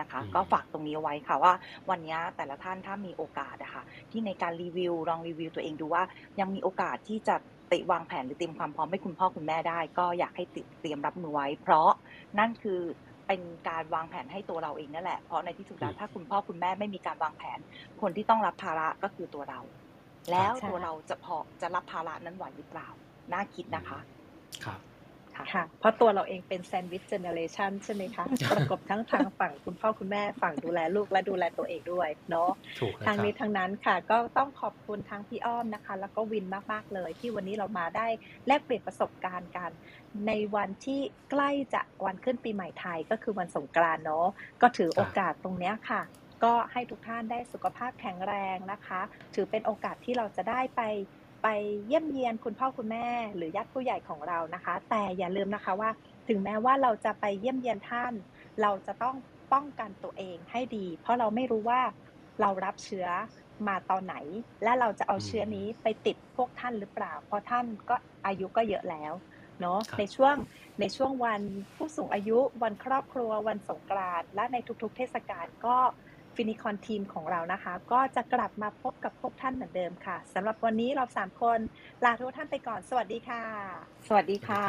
นะคะอืมก็ฝากตรงนี้เอาไว้ค่ะว่าวันนี้แต่ละท่านถ้ามีโอกาสนะคะที่ในการรีวิวลองรีวิวตัวเองดูว่า ยังมีโอกาสที่จะติวางแผนหรือเตรียมความพร้อมให้คุณพ่อคุณแม่ได้ ก็อยากให้ติเตรียมรับมือไว้ เพราะนั่นคือเป็นการวางแผนให้ตัวเราเองนั่นแหละ เพราะในที่สุดแล้วถ้าคุณพ่อคุณแม่ไม่มีการวางแผน คนที่ต้องรับภาระก็คือตัวเรา แล้วใช่ตัวเราจะพอจะรับภาระนั้นไหวหรือเปล่าน่าคิดนะคะ ครับ ค่ะ เพราะตัวเราเองเป็นแซนด์วิชเจเนเรชันใช่ไหมคะ ประกบทั้งทางฝั่งคุณพ่อคุณแม่ฝั่งดูแลลูกและดูแลตัวเองด้วยเนาะถูกเลยทางครับนี้ทางนั้นค่ะ ก็ต้องขอบคุณทั้งพี่อ้อมนะคะ แล้วก็วินมากๆเลย ที่วันนี้เรามาได้แลกเปลี่ยนประสบการณ์กัน ในวันที่ใกล้จะวันขึ้นปีใหม่ไทยก็คือวันสงกรานต์เนาะก็ถือโอกาสตรงเนี้ยค่ะก็ให้ทุกท่านได้สุขภาพแข็งแรงนะคะ ถือเป็นโอกาสที่เราจะได้ไป ไปเยี่ยมเยียนคุณพ่อคุณแม่ หรือญาติผู้ใหญ่ของเรานะคะ แต่อย่าลืมนะคะว่า ถึงแม้ว่าเราจะไปเยี่ยมเยียนท่าน เราจะต้องป้องกันตัวเองให้ดี เพราะเราไม่รู้ว่าเรารับเชื้อมาตอนไหน และเราจะเอาเชื้อนี้ไปติดพวกท่านหรือเปล่า เพราะท่านก็อายุก็เยอะแล้วเนาะในช่วงในช่วงวันผู้สูงอายุ วันครอบครัว วันสงกรานต์และในทุกๆ เทศกาลก็ ฟินิคอนทีมของเรานะคะ ก็จะกลับมาพบกับพวกท่านเหมือนเดิมค่ะสำหรับวันนี้เราสามคนลาทุกท่านไปก่อน สวัสดีค่ะ สวัสดีค่ะ